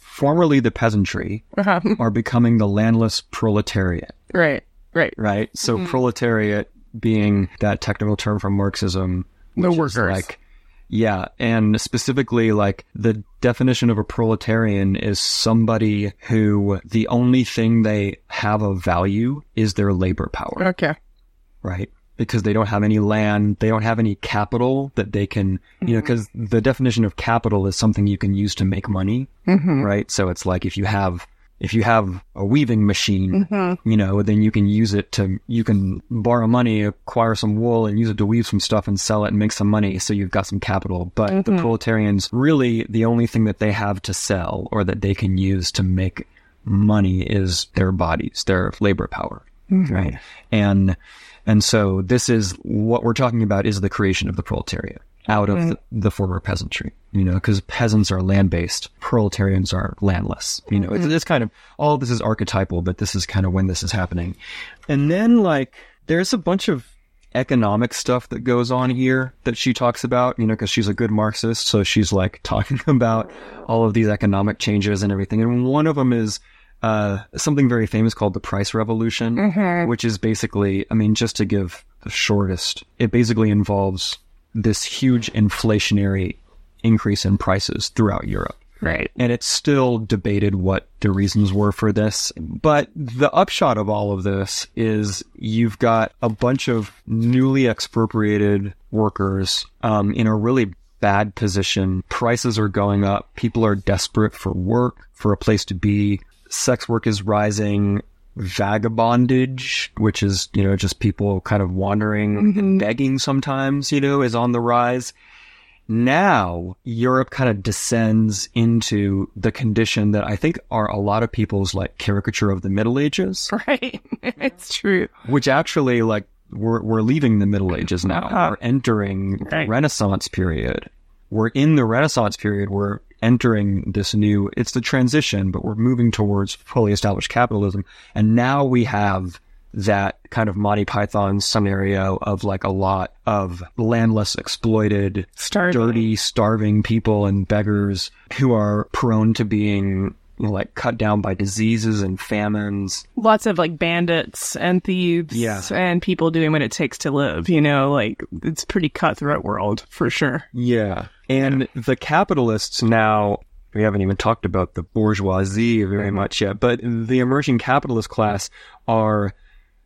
formerly the peasantry, Uh-huh. are becoming the landless proletariat, right. Right. right? So proletariat being that technical term from Marxism, The which is workers. like yeah, and specifically like the definition of a proletarian is somebody who the only thing they have of value is their labor power. Okay. right? Because they don't have any land, they don't have any capital that they can, you know, because the definition of capital is something you can use to make money, Mm-hmm. right? So it's like if you have, if you have a weaving machine, Mm-hmm. you know, then you can use it to, you can borrow money, acquire some wool and use it to weave some stuff and sell it and make some money. So you've got some capital. But the proletarians, really the only thing that they have to sell or that they can use to make money is their bodies, their labor power right? And and so this is what we're talking about is the creation of the proletariat out of the, the former peasantry, you know, because peasants are land based, proletarians are landless. You know, it's, it's kind of all this is archetypal, but this is kind of when this is happening. And then like there's a bunch of economic stuff that goes on here that she talks about, you know, because she's a good Marxist. So she's like talking about all of these economic changes and everything. And one of them is uh, something very famous called the price revolution, which is basically, I mean, just to give the shortest, it basically involves this huge inflationary increase in prices throughout Europe. Right. And it's still debated what the reasons were for this. But the upshot of all of this is you've got a bunch of newly expropriated workers um, in a really bad position. Prices are going up. People are desperate for work, for a place to be. Sex work is rising. Vagabondage, which is, you know, just people kind of wandering and begging sometimes, you know, is on the rise now Europe kind of descends into the condition that I think are a lot of people's like caricature of the Middle Ages, Right. it's true. which actually like we're we're leaving the Middle Ages now. Uh-huh. We're entering the Renaissance period. We're in the Renaissance period. We're entering this new. It's the transition, but we're moving towards fully established capitalism, and now we have that kind of Monty Python scenario of like a lot of landless, exploited, Starving. dirty, starving people and beggars who are prone to being like cut down by diseases and famines. Lots of like bandits and thieves Yeah. and people doing what it takes to live, you know, like it's pretty cutthroat world for sure. Yeah. And the capitalists now, we haven't even talked about the bourgeoisie very mm-hmm. much yet, but the emerging capitalist class are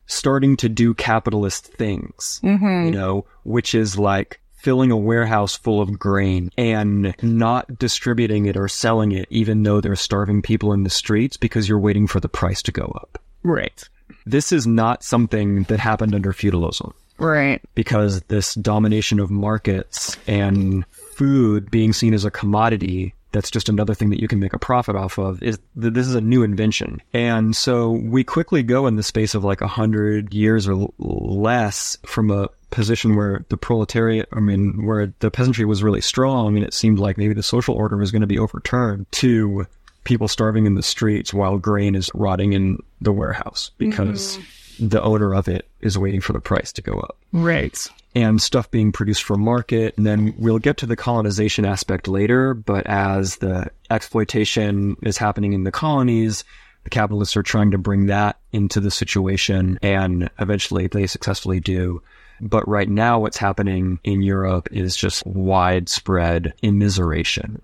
starting to do capitalist things, mm-hmm. you know, which is like filling a warehouse full of grain and not distributing it or selling it, even though there's starving people in the streets because you're waiting for the price to go up. Right. This is not something that happened under feudalism Right. because this domination of markets and food being seen as a commodity that's just another thing that you can make a profit off of is that this is a new invention. And so we quickly go in the space of like a hundred years or less from a position where the proletariat i mean where the peasantry was really strong and it seemed like maybe the social order was going to be overturned to people starving in the streets while grain is rotting in the warehouse because mm-hmm. the owner of it is waiting for the price to go up. Right. And stuff being produced for market. And then we'll get to the colonization aspect later, but as the exploitation is happening in the colonies, the capitalists are trying to bring that into the situation and eventually they successfully do. But right now, what's happening in Europe is just widespread immiseration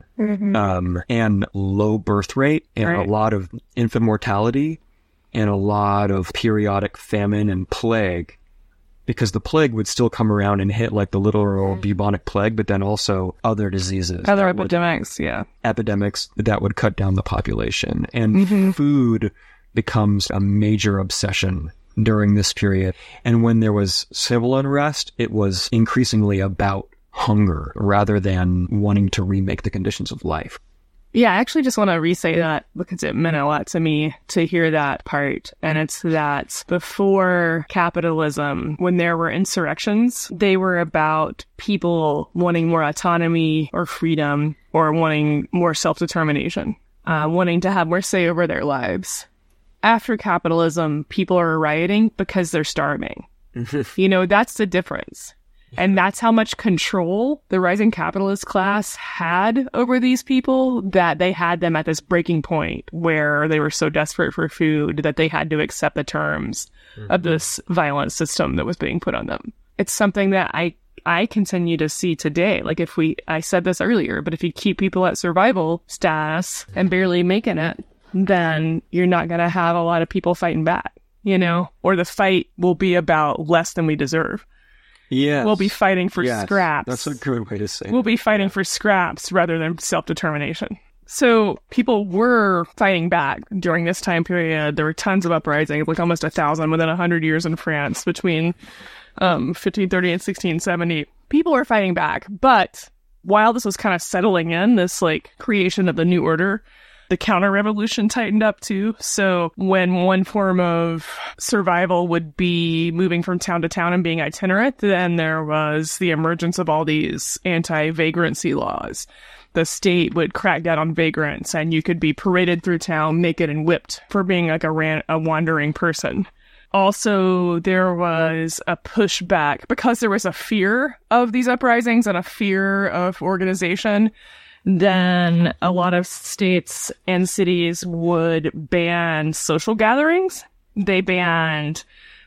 um, and low birth rate and Right. a lot of infant mortality and a lot of periodic famine and plague because the plague would still come around and hit like the literal mm-hmm. bubonic plague, but then also other diseases, Other that would- epidemics, yeah. epidemics that would cut down the population. And mm-hmm. food becomes a major obsession during this period. And when there was civil unrest, it was increasingly about hunger rather than wanting to remake the conditions of life. Yeah, I actually just want to re-say that because it meant a lot to me to hear that part. And it's that before capitalism, when there were insurrections, they were about people wanting more autonomy or freedom or wanting more self-determination, uh, wanting to have more say over their lives. After capitalism, people are rioting because they're starving. you know, that's the difference. And that's how much control the rising capitalist class had over these people that they had them at this breaking point where they were so desperate for food that they had to accept the terms of mm-hmm. this violent system that was being put on them. It's something that I I continue to see today. Like if we I said this earlier, but if you keep people at survival status and barely making it, then you're not going to have a lot of people fighting back, you know, or the fight will be about less than we deserve. Yeah. We'll be fighting for scraps. That's a good way to say We'll it. be fighting for scraps rather than self determination. So people were fighting back during this time period. There were tons of uprisings, like almost a thousand within a hundred years in France between um, 1530 and 1670. People were fighting back, but while this was kind of settling in, this like creation of the new order, the counter revolution tightened up too. So when one form of survival would be moving from town to town and being itinerant, then there was the emergence of all these anti-vagrancy laws. The state would crack down on vagrants and you could be paraded through town naked and whipped for being like a ran- a wandering person. Also, there was a pushback because there was a fear of these uprisings and a fear of organization then a lot of states and cities would ban social gatherings. They banned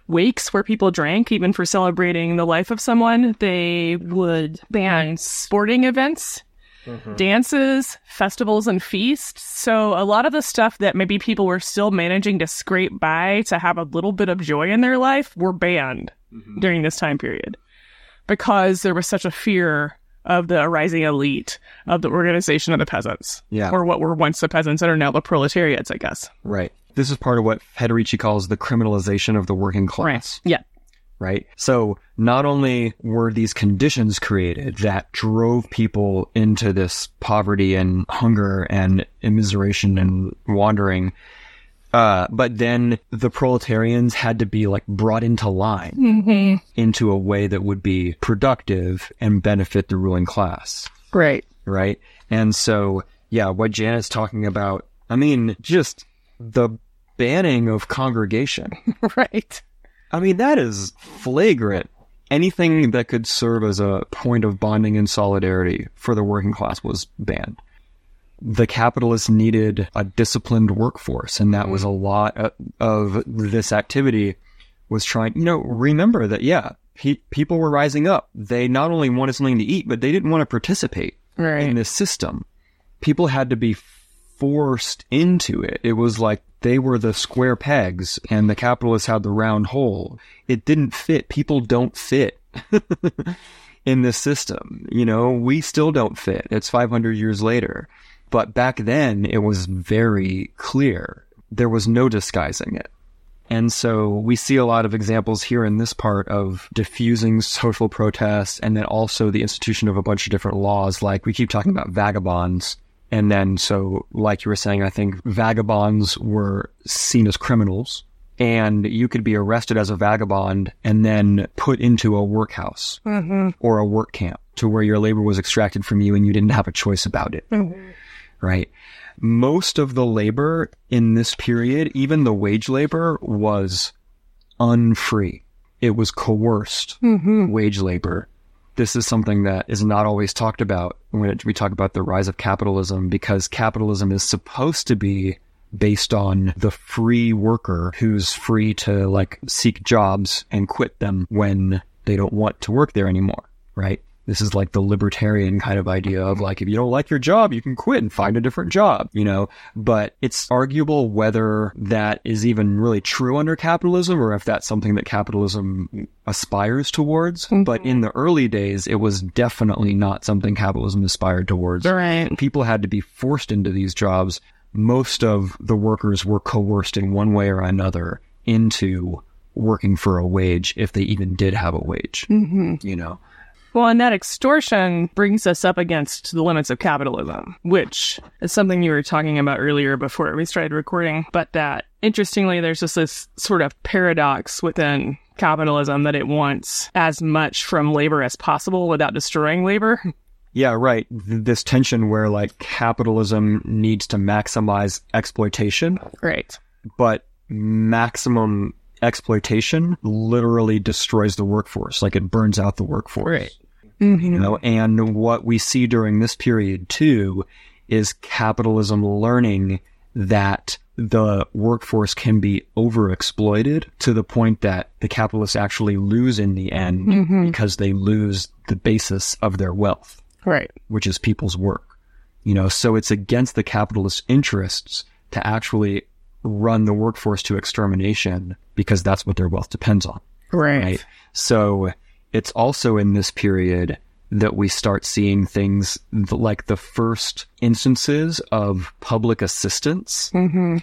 wakes where people drank, even for celebrating the life of someone. They would ban sporting events, mm-hmm. dances, festivals, and feasts. So a lot of the stuff that maybe people were still managing to scrape by to have a little bit of joy in their life were banned mm-hmm. during this time period because there was such a fear of the rising elite of the organization of the peasants. Yeah. Or what were once the peasants and are now the proletariats, I guess. Right. This is part of what Federici calls the criminalization of the working class. Yeah. right? So not only were these conditions created that drove people into this poverty and hunger and immiseration and wandering, uh, but then the proletarians had to be like brought into line into a way that would be productive and benefit the ruling class, Right. right? And so, yeah, what Janet's talking about, I mean, just the banning of congregation. right. I mean, that is flagrant. Anything that could serve as a point of bonding and solidarity for the working class was banned. The capitalists needed a disciplined workforce, and that was mm. a lot of, of this activity was trying, you know, remember that, yeah, pe- people were rising up. They not only wanted something to eat, but they didn't want to participate Right. in this system. People had to be forced into it. It was like they were the square pegs and the capitalists had the round hole. It didn't fit. People don't fit in this system. You know, we still don't fit. It's 500 years later. But back then it was very clear. There was no disguising it. And so we see a lot of examples here in this part of diffusing social protests and then also the institution of a bunch of different laws. Like we keep talking about vagabonds. And then, so like you were saying, I think vagabonds were seen as criminals and you could be arrested as a vagabond and then put into a workhouse mm-hmm. or a work camp to where your labor was extracted from you and you didn't have a choice about it. Mm-hmm. Right. Most of the labor in this period, even the wage labor was unfree. It was coerced mm-hmm. wage labor. This is something that is not always talked about when we talk about the rise of capitalism because capitalism is supposed to be based on the free worker who's free to like seek jobs and quit them when they don't want to work there anymore, right? This is like the libertarian kind of idea of like, if you don't like your job, you can quit and find a different job, you know? But it's arguable whether that is even really true under capitalism or if that's something that capitalism aspires towards. But mm-hmm. in the early days, it was definitely not something capitalism aspired towards. Right. People had to be forced into these jobs. Most of the workers were coerced in one way or another into working for a wage if they even did have a wage, mm-hmm. you know? Well, and that extortion brings us up against the limits of capitalism, which is something you were talking about earlier before we started recording. But that interestingly, there's just this sort of paradox within capitalism that it wants as much from labor as possible without destroying labor. Yeah, right. This tension where like capitalism needs to maximize exploitation, Right. but maximum exploitation literally destroys the workforce. Like it burns out the workforce. Right. Mm-hmm. You know, and what we see during this period too is capitalism learning that the workforce can be overexploited to the point that the capitalists actually lose in the end mm-hmm. because they lose the basis of their wealth Right. which is people's work. You know, so it's against the capitalist interests to actually run the workforce to extermination because that's what their wealth depends on. Right. Right. So it's also in this period that we start seeing things like the first instances of public assistance mm-hmm.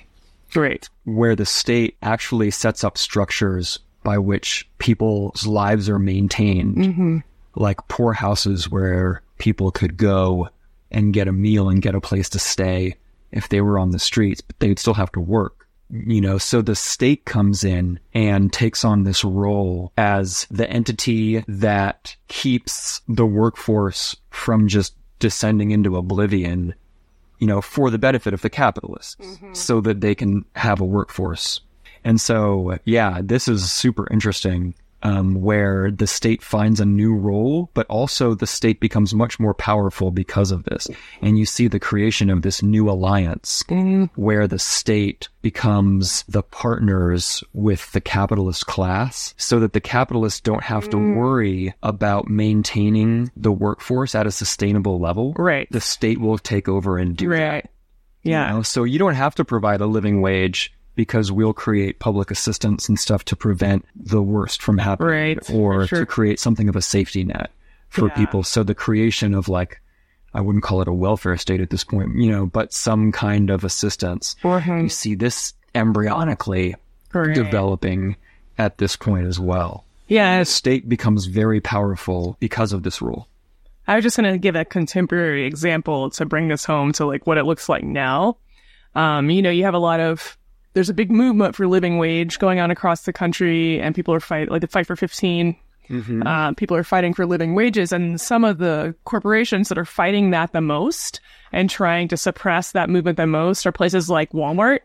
Right. where the state actually sets up structures by which people's lives are maintained, mm-hmm. like poorhouses where people could go and get a meal and get a place to stay if they were on the streets, but they'd still have to work. You know, so the state comes in and takes on this role as the entity that keeps the workforce from just descending into oblivion you know, for the benefit of the capitalists mm-hmm. so that they can have a workforce. And so, yeah, this is super interesting. Um, where the state finds a new role, but also the state becomes much more powerful because of this. And you see the creation of this new alliance where the state becomes the partners with the capitalist class so that the capitalists don't have to worry about maintaining the workforce at a sustainable level Right. the state will take over and do that. Right. Yeah. you know? So you don't have to provide a living wage because we'll create public assistance and stuff to prevent the worst from happening Right, or sure. to create something of a safety net for Yeah. people. So the creation of like, I wouldn't call it a welfare state at this point, you know, but some kind of assistance. You see this embryonically Right. developing at this point as well. Yeah. The state becomes very powerful because of this rule. I was just going to give a contemporary example to bring this home to like what it looks like now. Um, you know, you have a lot of there's a big movement for living wage going on across the country, and people are fight like the fight for 15. Uh, people are fighting for living wages, and some of the corporations that are fighting that the most and trying to suppress that movement the most are places like Walmart.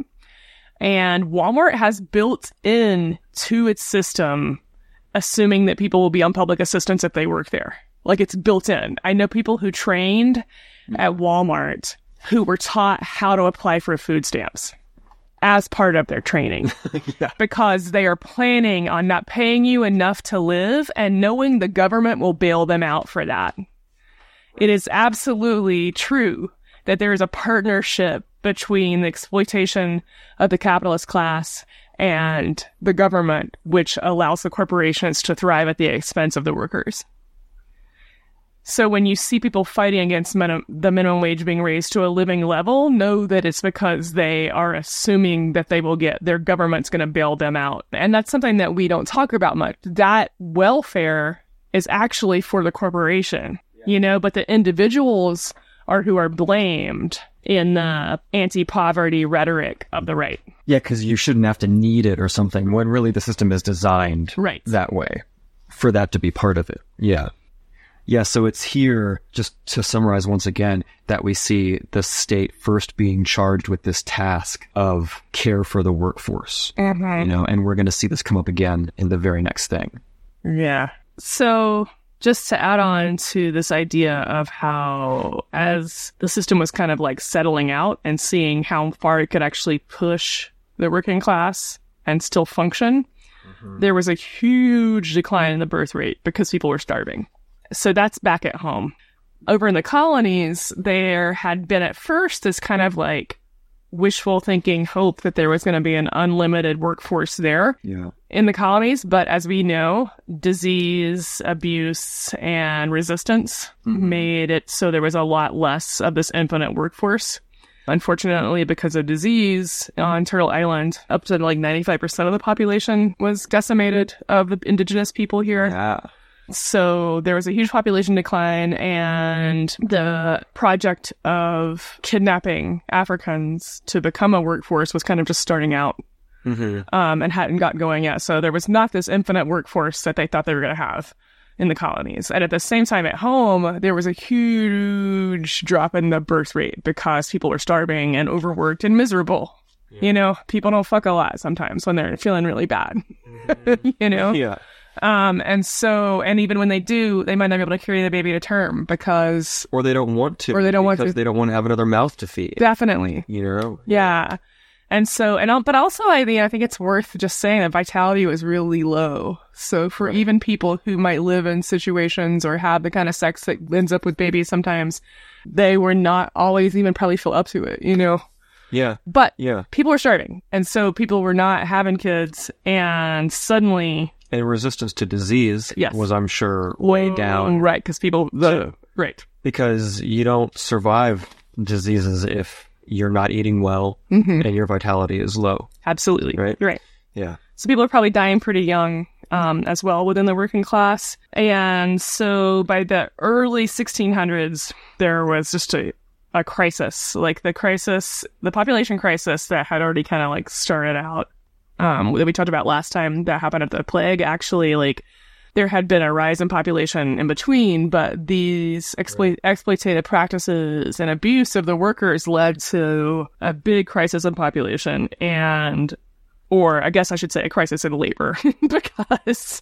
And Walmart has built in to its system assuming that people will be on public assistance if they work there. Like it's built in. I know people who trained at Walmart who were taught how to apply for food stamps as part of their training because they are planning on not paying you enough to live and knowing the government will bail them out for that. It is absolutely true that there is a partnership between the exploitation of the capitalist class and the government, which allows the corporations to thrive at the expense of the workers. So when you see people fighting against minim- the minimum wage being raised to a living level, know that it's because they are assuming that they will get their government's going to bail them out. And that's something that we don't talk about much. That welfare is actually for the corporation, you know, but the individuals are who are blamed in the anti-poverty rhetoric of the right. Yeah, because you shouldn't have to need it or something when really the system is designed Right. that way for that to be part of it. Yeah. Yeah, so it's here, just to summarize once again, that we see the state first being charged with this task of care for the workforce. Mm-hmm. You know, and we're going to see this come up again in the very next thing. Yeah. So just to add on to this idea of how as the system was kind of like settling out and seeing how far it could actually push the working class and still function, mm-hmm. there was a huge decline in the birth rate because people were starving. So that's back at home. Over in the colonies, there had been at first this kind of like wishful thinking hope that there was going to be an unlimited workforce there Yeah. in the colonies, but as we know, disease, abuse, and resistance mm-hmm. made it so there was a lot less of this infinite workforce. Unfortunately, because of disease on Turtle Island, up to like 95% of the population was decimated of the indigenous people here. Yeah. So there was a huge population decline, and the project of kidnapping Africans to become a workforce was kind of just starting out Mm-hmm. um, and hadn't got going yet. So there was not this infinite workforce that they thought they were going to have in the colonies. And at the same time, at home, there was a huge drop in the birth rate because people were starving and overworked and miserable. You know, people don't fuck a lot sometimes when they're feeling really bad. you know? Yeah. Um, and so, and even when they do, they might not be able to carry the baby to term because Or they don't want to. Or they don't want because to. They don't want to have another mouth to feed. definitely You know? Yeah. And so, and but also, I mean, I think it's worth just saying that vitality was really low. So for even people who might live in situations or have the kind of sex that ends up with babies sometimes, they were not always even probably feel up to it, you know? Yeah. But Yeah. people were starving. And so people were not having kids. And suddenly, And resistance to disease Yes. was, I'm sure, way down Right. Cause people, the, right. because you don't survive diseases if you're not eating well and your vitality is low. Absolutely. Right. Right. Yeah. So people are probably dying pretty young um, as well within the working class. And so by the early 1600s, there was just a, a crisis, like the crisis, the population crisis that had already kind of like started out, um, that we talked about last time that happened at the plague. Actually, like there had been a rise in population in between, but these exploit- exploitative practices and abuse of the workers led to a big crisis in population and or I guess I should say a crisis in labor because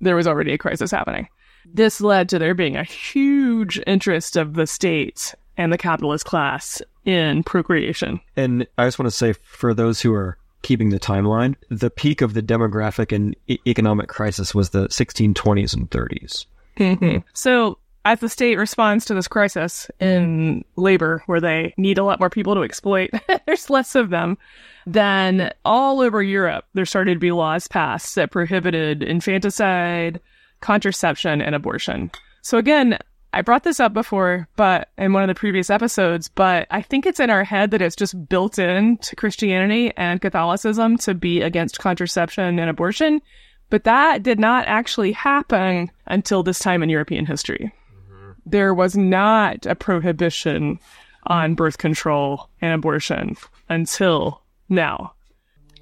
there was already a crisis happening. This led to there being a huge interest of the state and the capitalist class in procreation. And I just want to say for those who are keeping the timeline, the peak of the demographic and e- economic crisis was the 1620s and 30s. Mm-hmm. So, as the state responds to this crisis in labor, where they need a lot more people to exploit, there's less of them. Then, all over Europe, there started to be laws passed that prohibited infanticide, contraception, and abortion. So, again, I brought this up before, but in one of the previous episodes, but I think it's in our head that it's just built in to Christianity and Catholicism to be against contraception and abortion. But that did not actually happen until this time in European history. Mm-hmm. There was not a prohibition on birth control and abortion until now.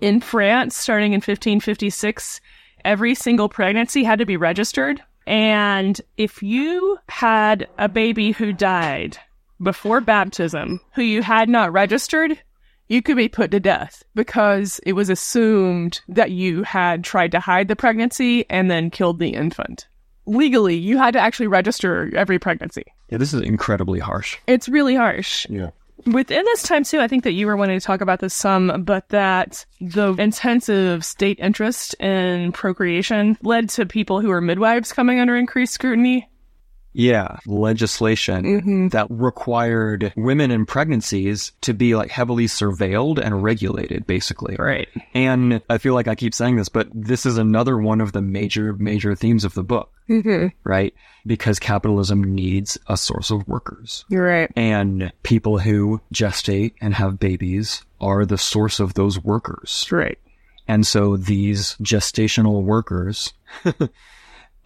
In France, starting in 1556, every single pregnancy had to be registered. And if you had a baby who died before baptism, who you had not registered, you could be put to death because it was assumed that you had tried to hide the pregnancy and then killed the infant. Legally, you had to actually register every pregnancy. Yeah, this is incredibly harsh. It's really harsh. Yeah. Within this time, too, I think that you were wanting to talk about this some, but that the intensive state interest in procreation led to people who were midwives coming under increased scrutiny. Yeah, legislation Mm-hmm. that required women in pregnancies to be like heavily surveilled and regulated, basically. Right. And I feel like I keep saying this, but this is another one of the major, major themes of the book, Mm-hmm. right? Because capitalism needs a source of workers. You're right. And people who gestate and have babies are the source of those workers. Right. And so these gestational workers,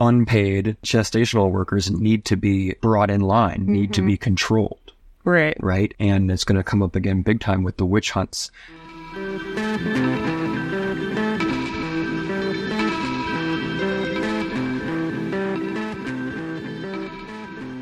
unpaid gestational workers need to be brought in line, need to mm-hmm. be controlled, Right. right? And it's going to come up again big time with the witch hunts.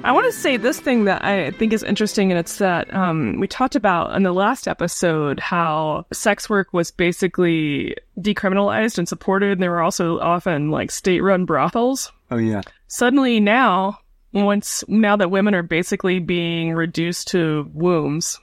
I want to say this thing that I think is interesting, and it's that um, we talked about in the last episode how sex work was basically decriminalized and supported, and there were also often like state run brothels. Oh, yeah. Suddenly now, once now that women are basically being reduced to wombs,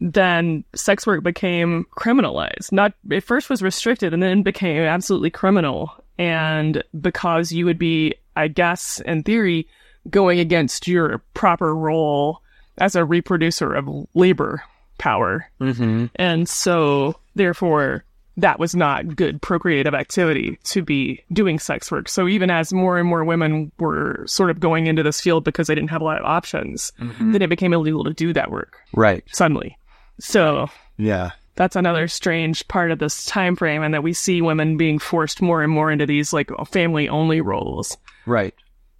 then sex work became criminalized. Not it first was restricted and then became absolutely criminal. And because you would be, I guess, in theory, going against your proper role as a reproducer of labor power. Mm-hmm. And so, therefore, that was not good procreative activity to be doing sex work. So even as more and more women were sort of going into this field because they didn't have a lot of options, then it became illegal to do that work Right. suddenly. So Yeah. that's another strange part of this time frame and that we see women being forced more and more into these like family only roles, Right.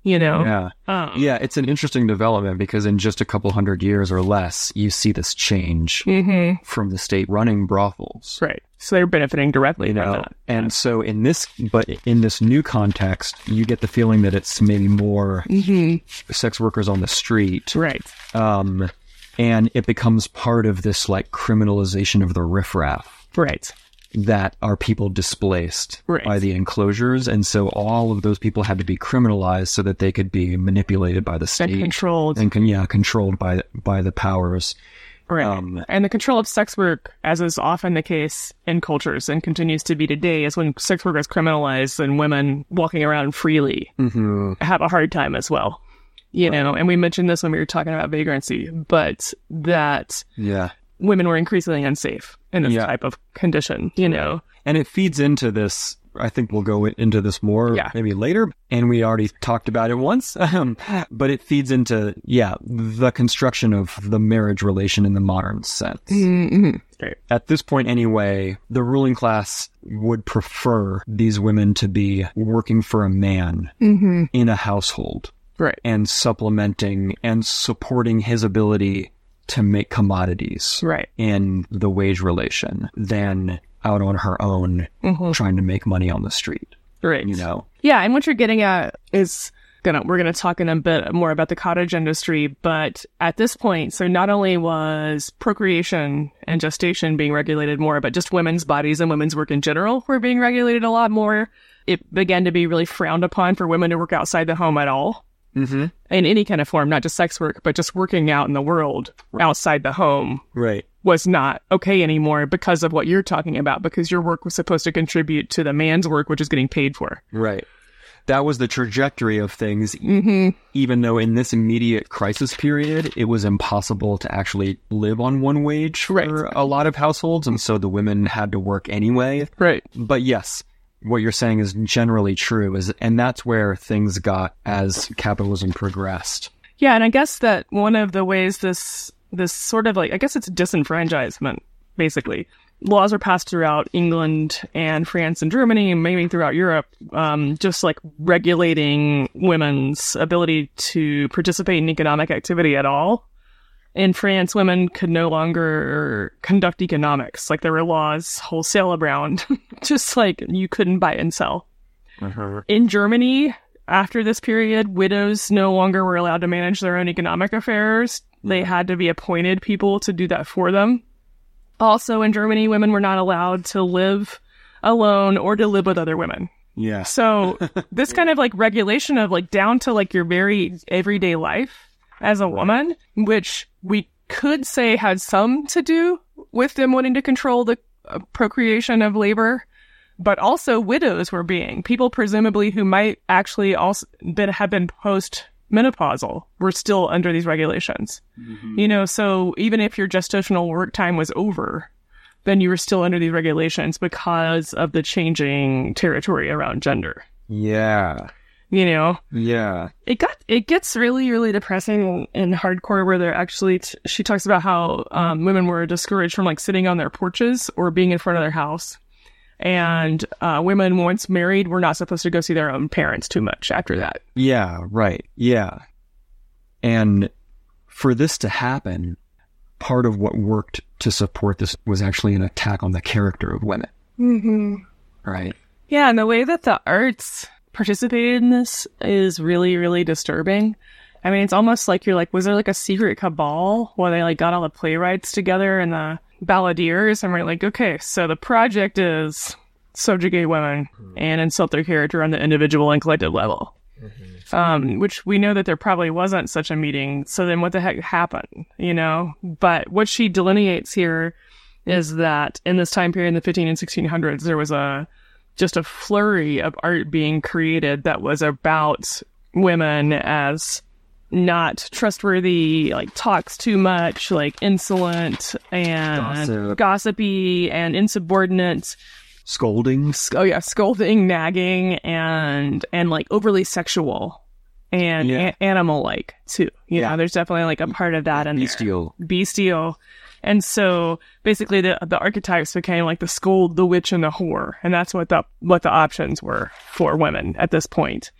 You know? Yeah. Um, Yeah. It's an interesting development because in just a couple hundred years or less, you see this change mhm, from the state running brothels. Right. So they're benefiting directly you from that. and so in this but in this new context you get the feeling that it's maybe more hmm sex workers on the street Right. um and it becomes part of this like criminalization of the riffraff Right. That are people displaced Right. by the enclosures and so all of those people had to be criminalized so that they could be manipulated by the And state controlled. and yeah controlled by by the powers Right. Um, and the control of sex work, as is often the case in cultures and continues to be today, is when sex work is criminalized and women walking around freely mhm. have a hard time as well. You know, and we mentioned this when we were talking about vagrancy, but that yeah women were increasingly unsafe in this Yeah. type of condition, you know. And it feeds into this. I think we'll go into this more Yeah. maybe later. And we already talked about it once. Um, but it feeds into, yeah, the construction of the marriage relation in the modern sense. Mm-hmm. Right. At this point, anyway, the ruling class would prefer these women to be working for a man Mm-hmm. in a household Right. and supplementing and supporting his ability to make commodities Right. in the wage relation than out on her own Mhm. trying to make money on the street. Right. You know? Yeah, and what you're getting at is gonna we're gonna talk in a bit more about the cottage industry, but at this point, so not only was procreation and gestation being regulated more, but just women's bodies and women's work in general were being regulated a lot more. It began to be really frowned upon for women to work outside the home at all. Mm-hmm. In any kind of form, not just sex work, but just working out in the world outside the home Right. was not okay anymore because of what you're talking about, because your work was supposed to contribute to the man's work, which is getting paid for. Right. That was the trajectory of things, Mm-hmm. even though in this immediate crisis period, it was impossible to actually live on one wage for Right. a lot of households. And so the women had to work anyway. Right. But yes, what you're saying is generally true is, and that's where things got as capitalism progressed. Yeah, and I guess that one of the ways this this sort of like I guess it's disenfranchisement basically. Laws are passed throughout England and France and Germany, and maybe throughout Europe, um, just like regulating women's ability to participate in economic activity at all. In France, women could no longer conduct economics. Like there were laws wholesale around, just like you couldn't buy and sell uh-huh. in Germany, after this period, widows no longer were allowed to manage their own economic affairs. They had to be appointed people to do that for them. Also, in Germany, women were not allowed to live alone or to live with other women. Yes. So, this kind of like regulation of like down to like your very everyday life as a woman, which we could say had some to do with them wanting to control the uh, procreation of labor but also widows were being people presumably who might actually also been have been post menopausal were still under these regulations. You know, so even if your gestational work time was over, then you were still under these regulations because of the changing territory around gender. Yeah. You know, Yeah. it got it gets really really depressing and hardcore where they're actually t- she talks about how um, women were discouraged from like sitting on their porches or being in front of their house and uh, women once married were not supposed to go see their own parents too much after that Yeah, right. Yeah. And for this to happen, part of what worked to support this was actually an attack on the character of women. mm-hmm. Right. yeah and the way that the arts participated in this is really really disturbing. I mean it's almost like you're like was there like a secret cabal where they like got all the playwrights together and the balladeers and we're like okay so the project is subjugate women and insult their character on the individual and collective level. Um, which we know that there probably wasn't such a meeting. So then what the heck happened you know? But what she delineates here is that in this time period in the 15 and 1600s there was a just a flurry of art being created that was about women as not trustworthy, like talks too much, like insolent and Gossip. gossipy and insubordinate. Scolding. Oh yeah, scolding, nagging, and and like overly sexual and Yeah. a- animal-like too. You Yeah. know, there's definitely like a part of that in there Bestial. And so basically the the archetypes became like the scold, the witch, and the whore. And that's what the what the options were for women at this point.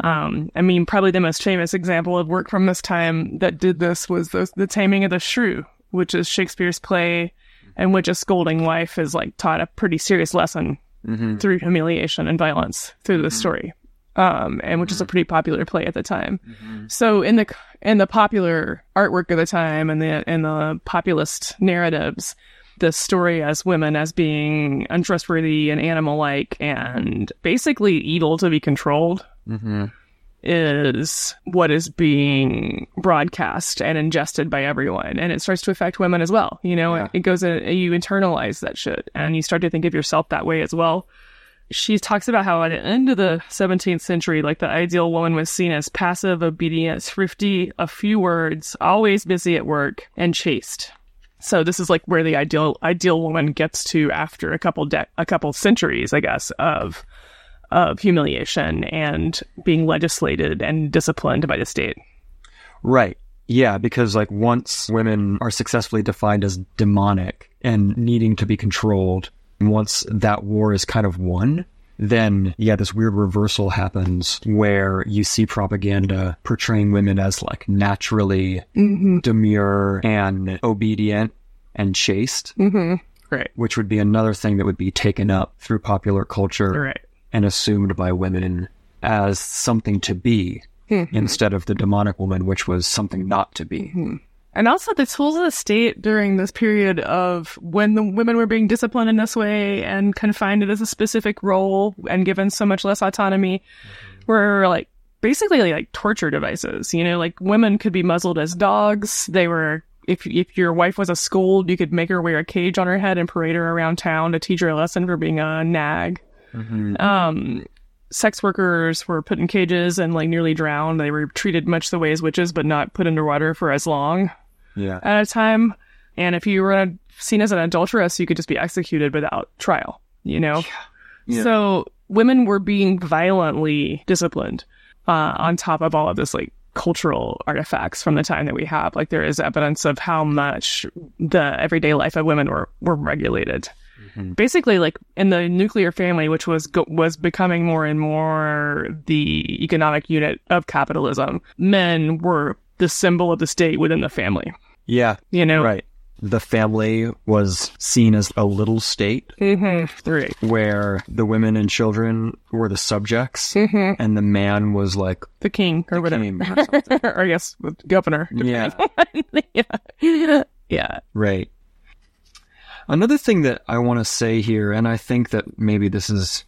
Um, I mean, probably the most famous example of work from this time that did this was the, the Taming of the Shrew, which is Shakespeare's play in which a scolding wife is like taught a pretty serious lesson Mm-hmm. through humiliation and violence through the story, um, and which is a pretty popular play at the time. So in the in the popular artwork of the time and the in the populist narratives, the story as women as being untrustworthy and animal like and basically evil to be controlled Mm-hmm. is what is being broadcast and ingested by everyone and it starts to affect women as well you know Yeah. it goes in you internalize that shit and you start to think of yourself that way as well she talks about how at the end of the 17th century like the ideal woman was seen as passive obedient thrifty a few words always busy at work and chaste so this is like where the ideal ideal woman gets to after a couple de- a couple centuries i guess of of humiliation and being legislated and disciplined by the state. Right. Yeah, because like once women are successfully defined as demonic and needing to be controlled, once that war is kind of won, then yeah, this weird reversal happens where you see propaganda portraying women as like naturally mm-hmm. demure and obedient and chaste, Mm-hmm. Right. which would be another thing that would be taken up through popular culture Right. and assumed by women as something to be mm-hmm. instead of the demonic woman, which was something not to be. Mm-hmm. And also the tools of the state during this period of when the women were being disciplined in this way and confined as a specific role and given so much less autonomy were like basically like torture devices. You know, like women could be muzzled as dogs. They were if if your wife was a scold, you could make her wear a cage on her head and parade her around town to teach her a lesson for being a nag. Um, sex workers were put in cages and like nearly drowned. They were treated much the way as witches, but not put underwater for as long Yeah. at a time. And if you were seen as an adulteress, you could just be executed without trial, you know? Yeah. So women were being violently disciplined uh, on top of all of this, like, cultural artifacts from the time that we have. Like, there is evidence of how much the everyday life of women were, were regulated. Basically, like in the nuclear family, which was go- was becoming more and more the economic unit of capitalism, men were the symbol of the state within the family. Yeah. You know, Right. The family was seen as a little state Mm-hmm. Right. where the women and children were the subjects Mm-hmm. and the man was like The king or whatever, king or or I guess the governor. Yeah. yeah. Yeah. Right. Another thing that I want to say here, and I think that maybe this is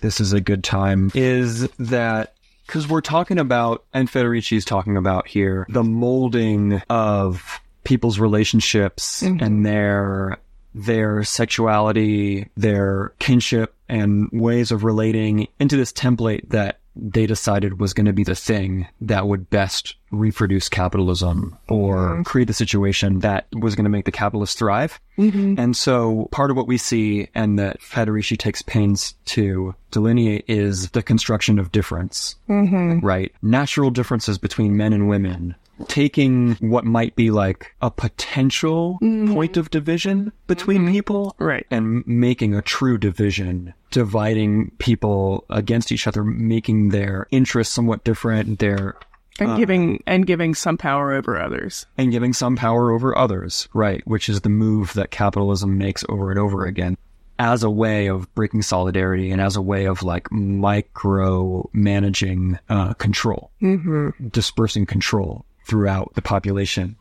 this is a good time, is that because we're talking about, and Federici's talking about here, the molding of people's relationships mm-hmm. and their their sexuality, their kinship, and ways of relating into this template that they decided was going to be the thing that would best reproduce capitalism or mm-hmm. create a situation that was going to make the capitalists thrive. Mm-hmm. And so part of what we see and that Federici takes pains to delineate is the construction of difference, mm-hmm. right? Natural differences between men and women, taking what might be like a potential point of division between people Right. and making a true division, dividing people against each other, making their interests somewhat different, their And giving and giving some power over others. and giving some power over others, right? Which is the move that capitalism makes over and over again as a way of breaking solidarity and as a way of like micro managing uh, control, mm-hmm. dispersing control throughout the population.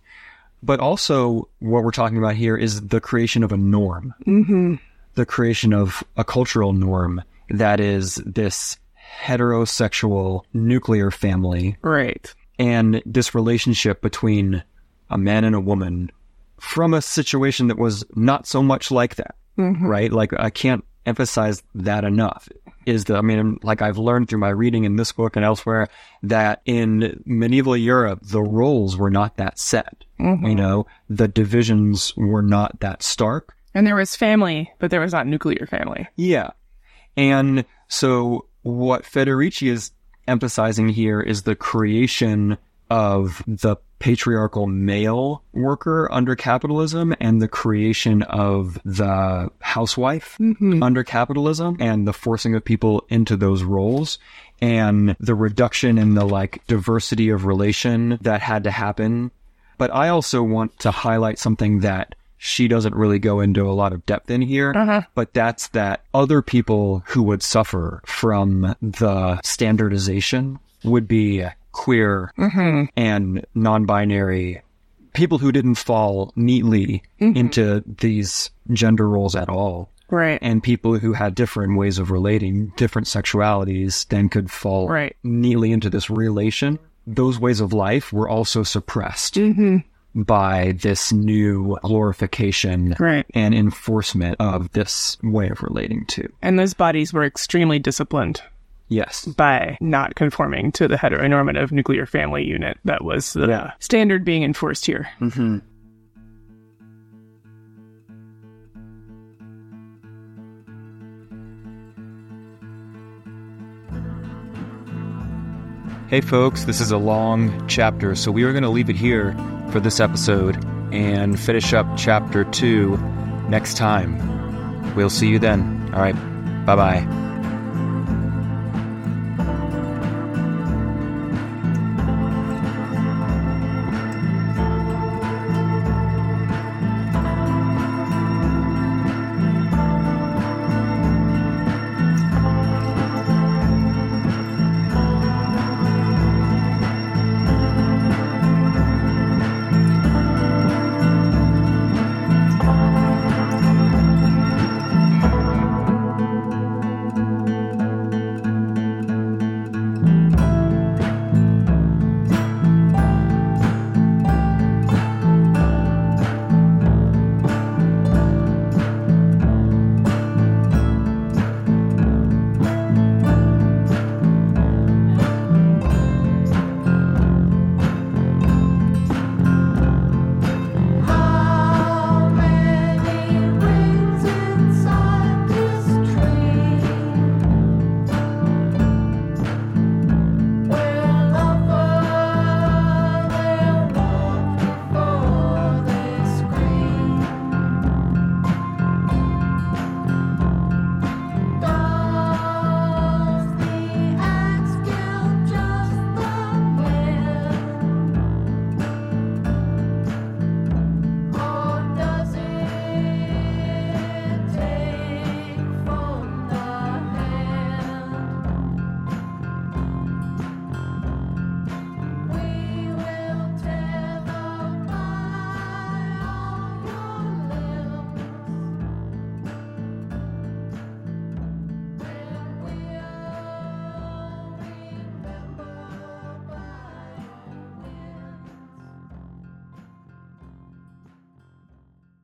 But also, what we're talking about here is the creation of a norm, mm-hmm. the creation of a cultural norm that is this heterosexual nuclear family Right. and this relationship between a man and a woman from a situation that was not so much like that, right? Like I can't emphasize that enough. Is the I mean, like I've learned through my reading in this book and elsewhere that in medieval Europe the roles were not that set. Mm-hmm. You know, the divisions were not that stark. And there was family, but there was not nuclear family. Yeah. And so what Federici is emphasizing here is the creation of the patriarchal male worker under capitalism and the creation of the housewife mm-hmm. under capitalism and the forcing of people into those roles and the reduction in the like diversity of relation that had to happen. But I also want to highlight something that she doesn't really go into a lot of depth in here, uh-huh. but that's that other people who would suffer from the standardization would be queer mm-hmm. and non-binary people who didn't fall neatly mm-hmm. into these gender roles at all Right. and people who had different ways of relating, different sexualities, then could fall Right. neatly into this relation. Those ways of life were also suppressed mm-hmm. by this new glorification Right. and enforcement of this way of relating to. And those bodies were extremely disciplined Yes. by not conforming to the heteronormative nuclear family unit that was the Yeah. standard being enforced here. Mm-hmm. Hey, folks, this is a long chapter, so we are going to leave it here for this episode and finish up chapter two next time. We'll see you then. All right. Bye bye.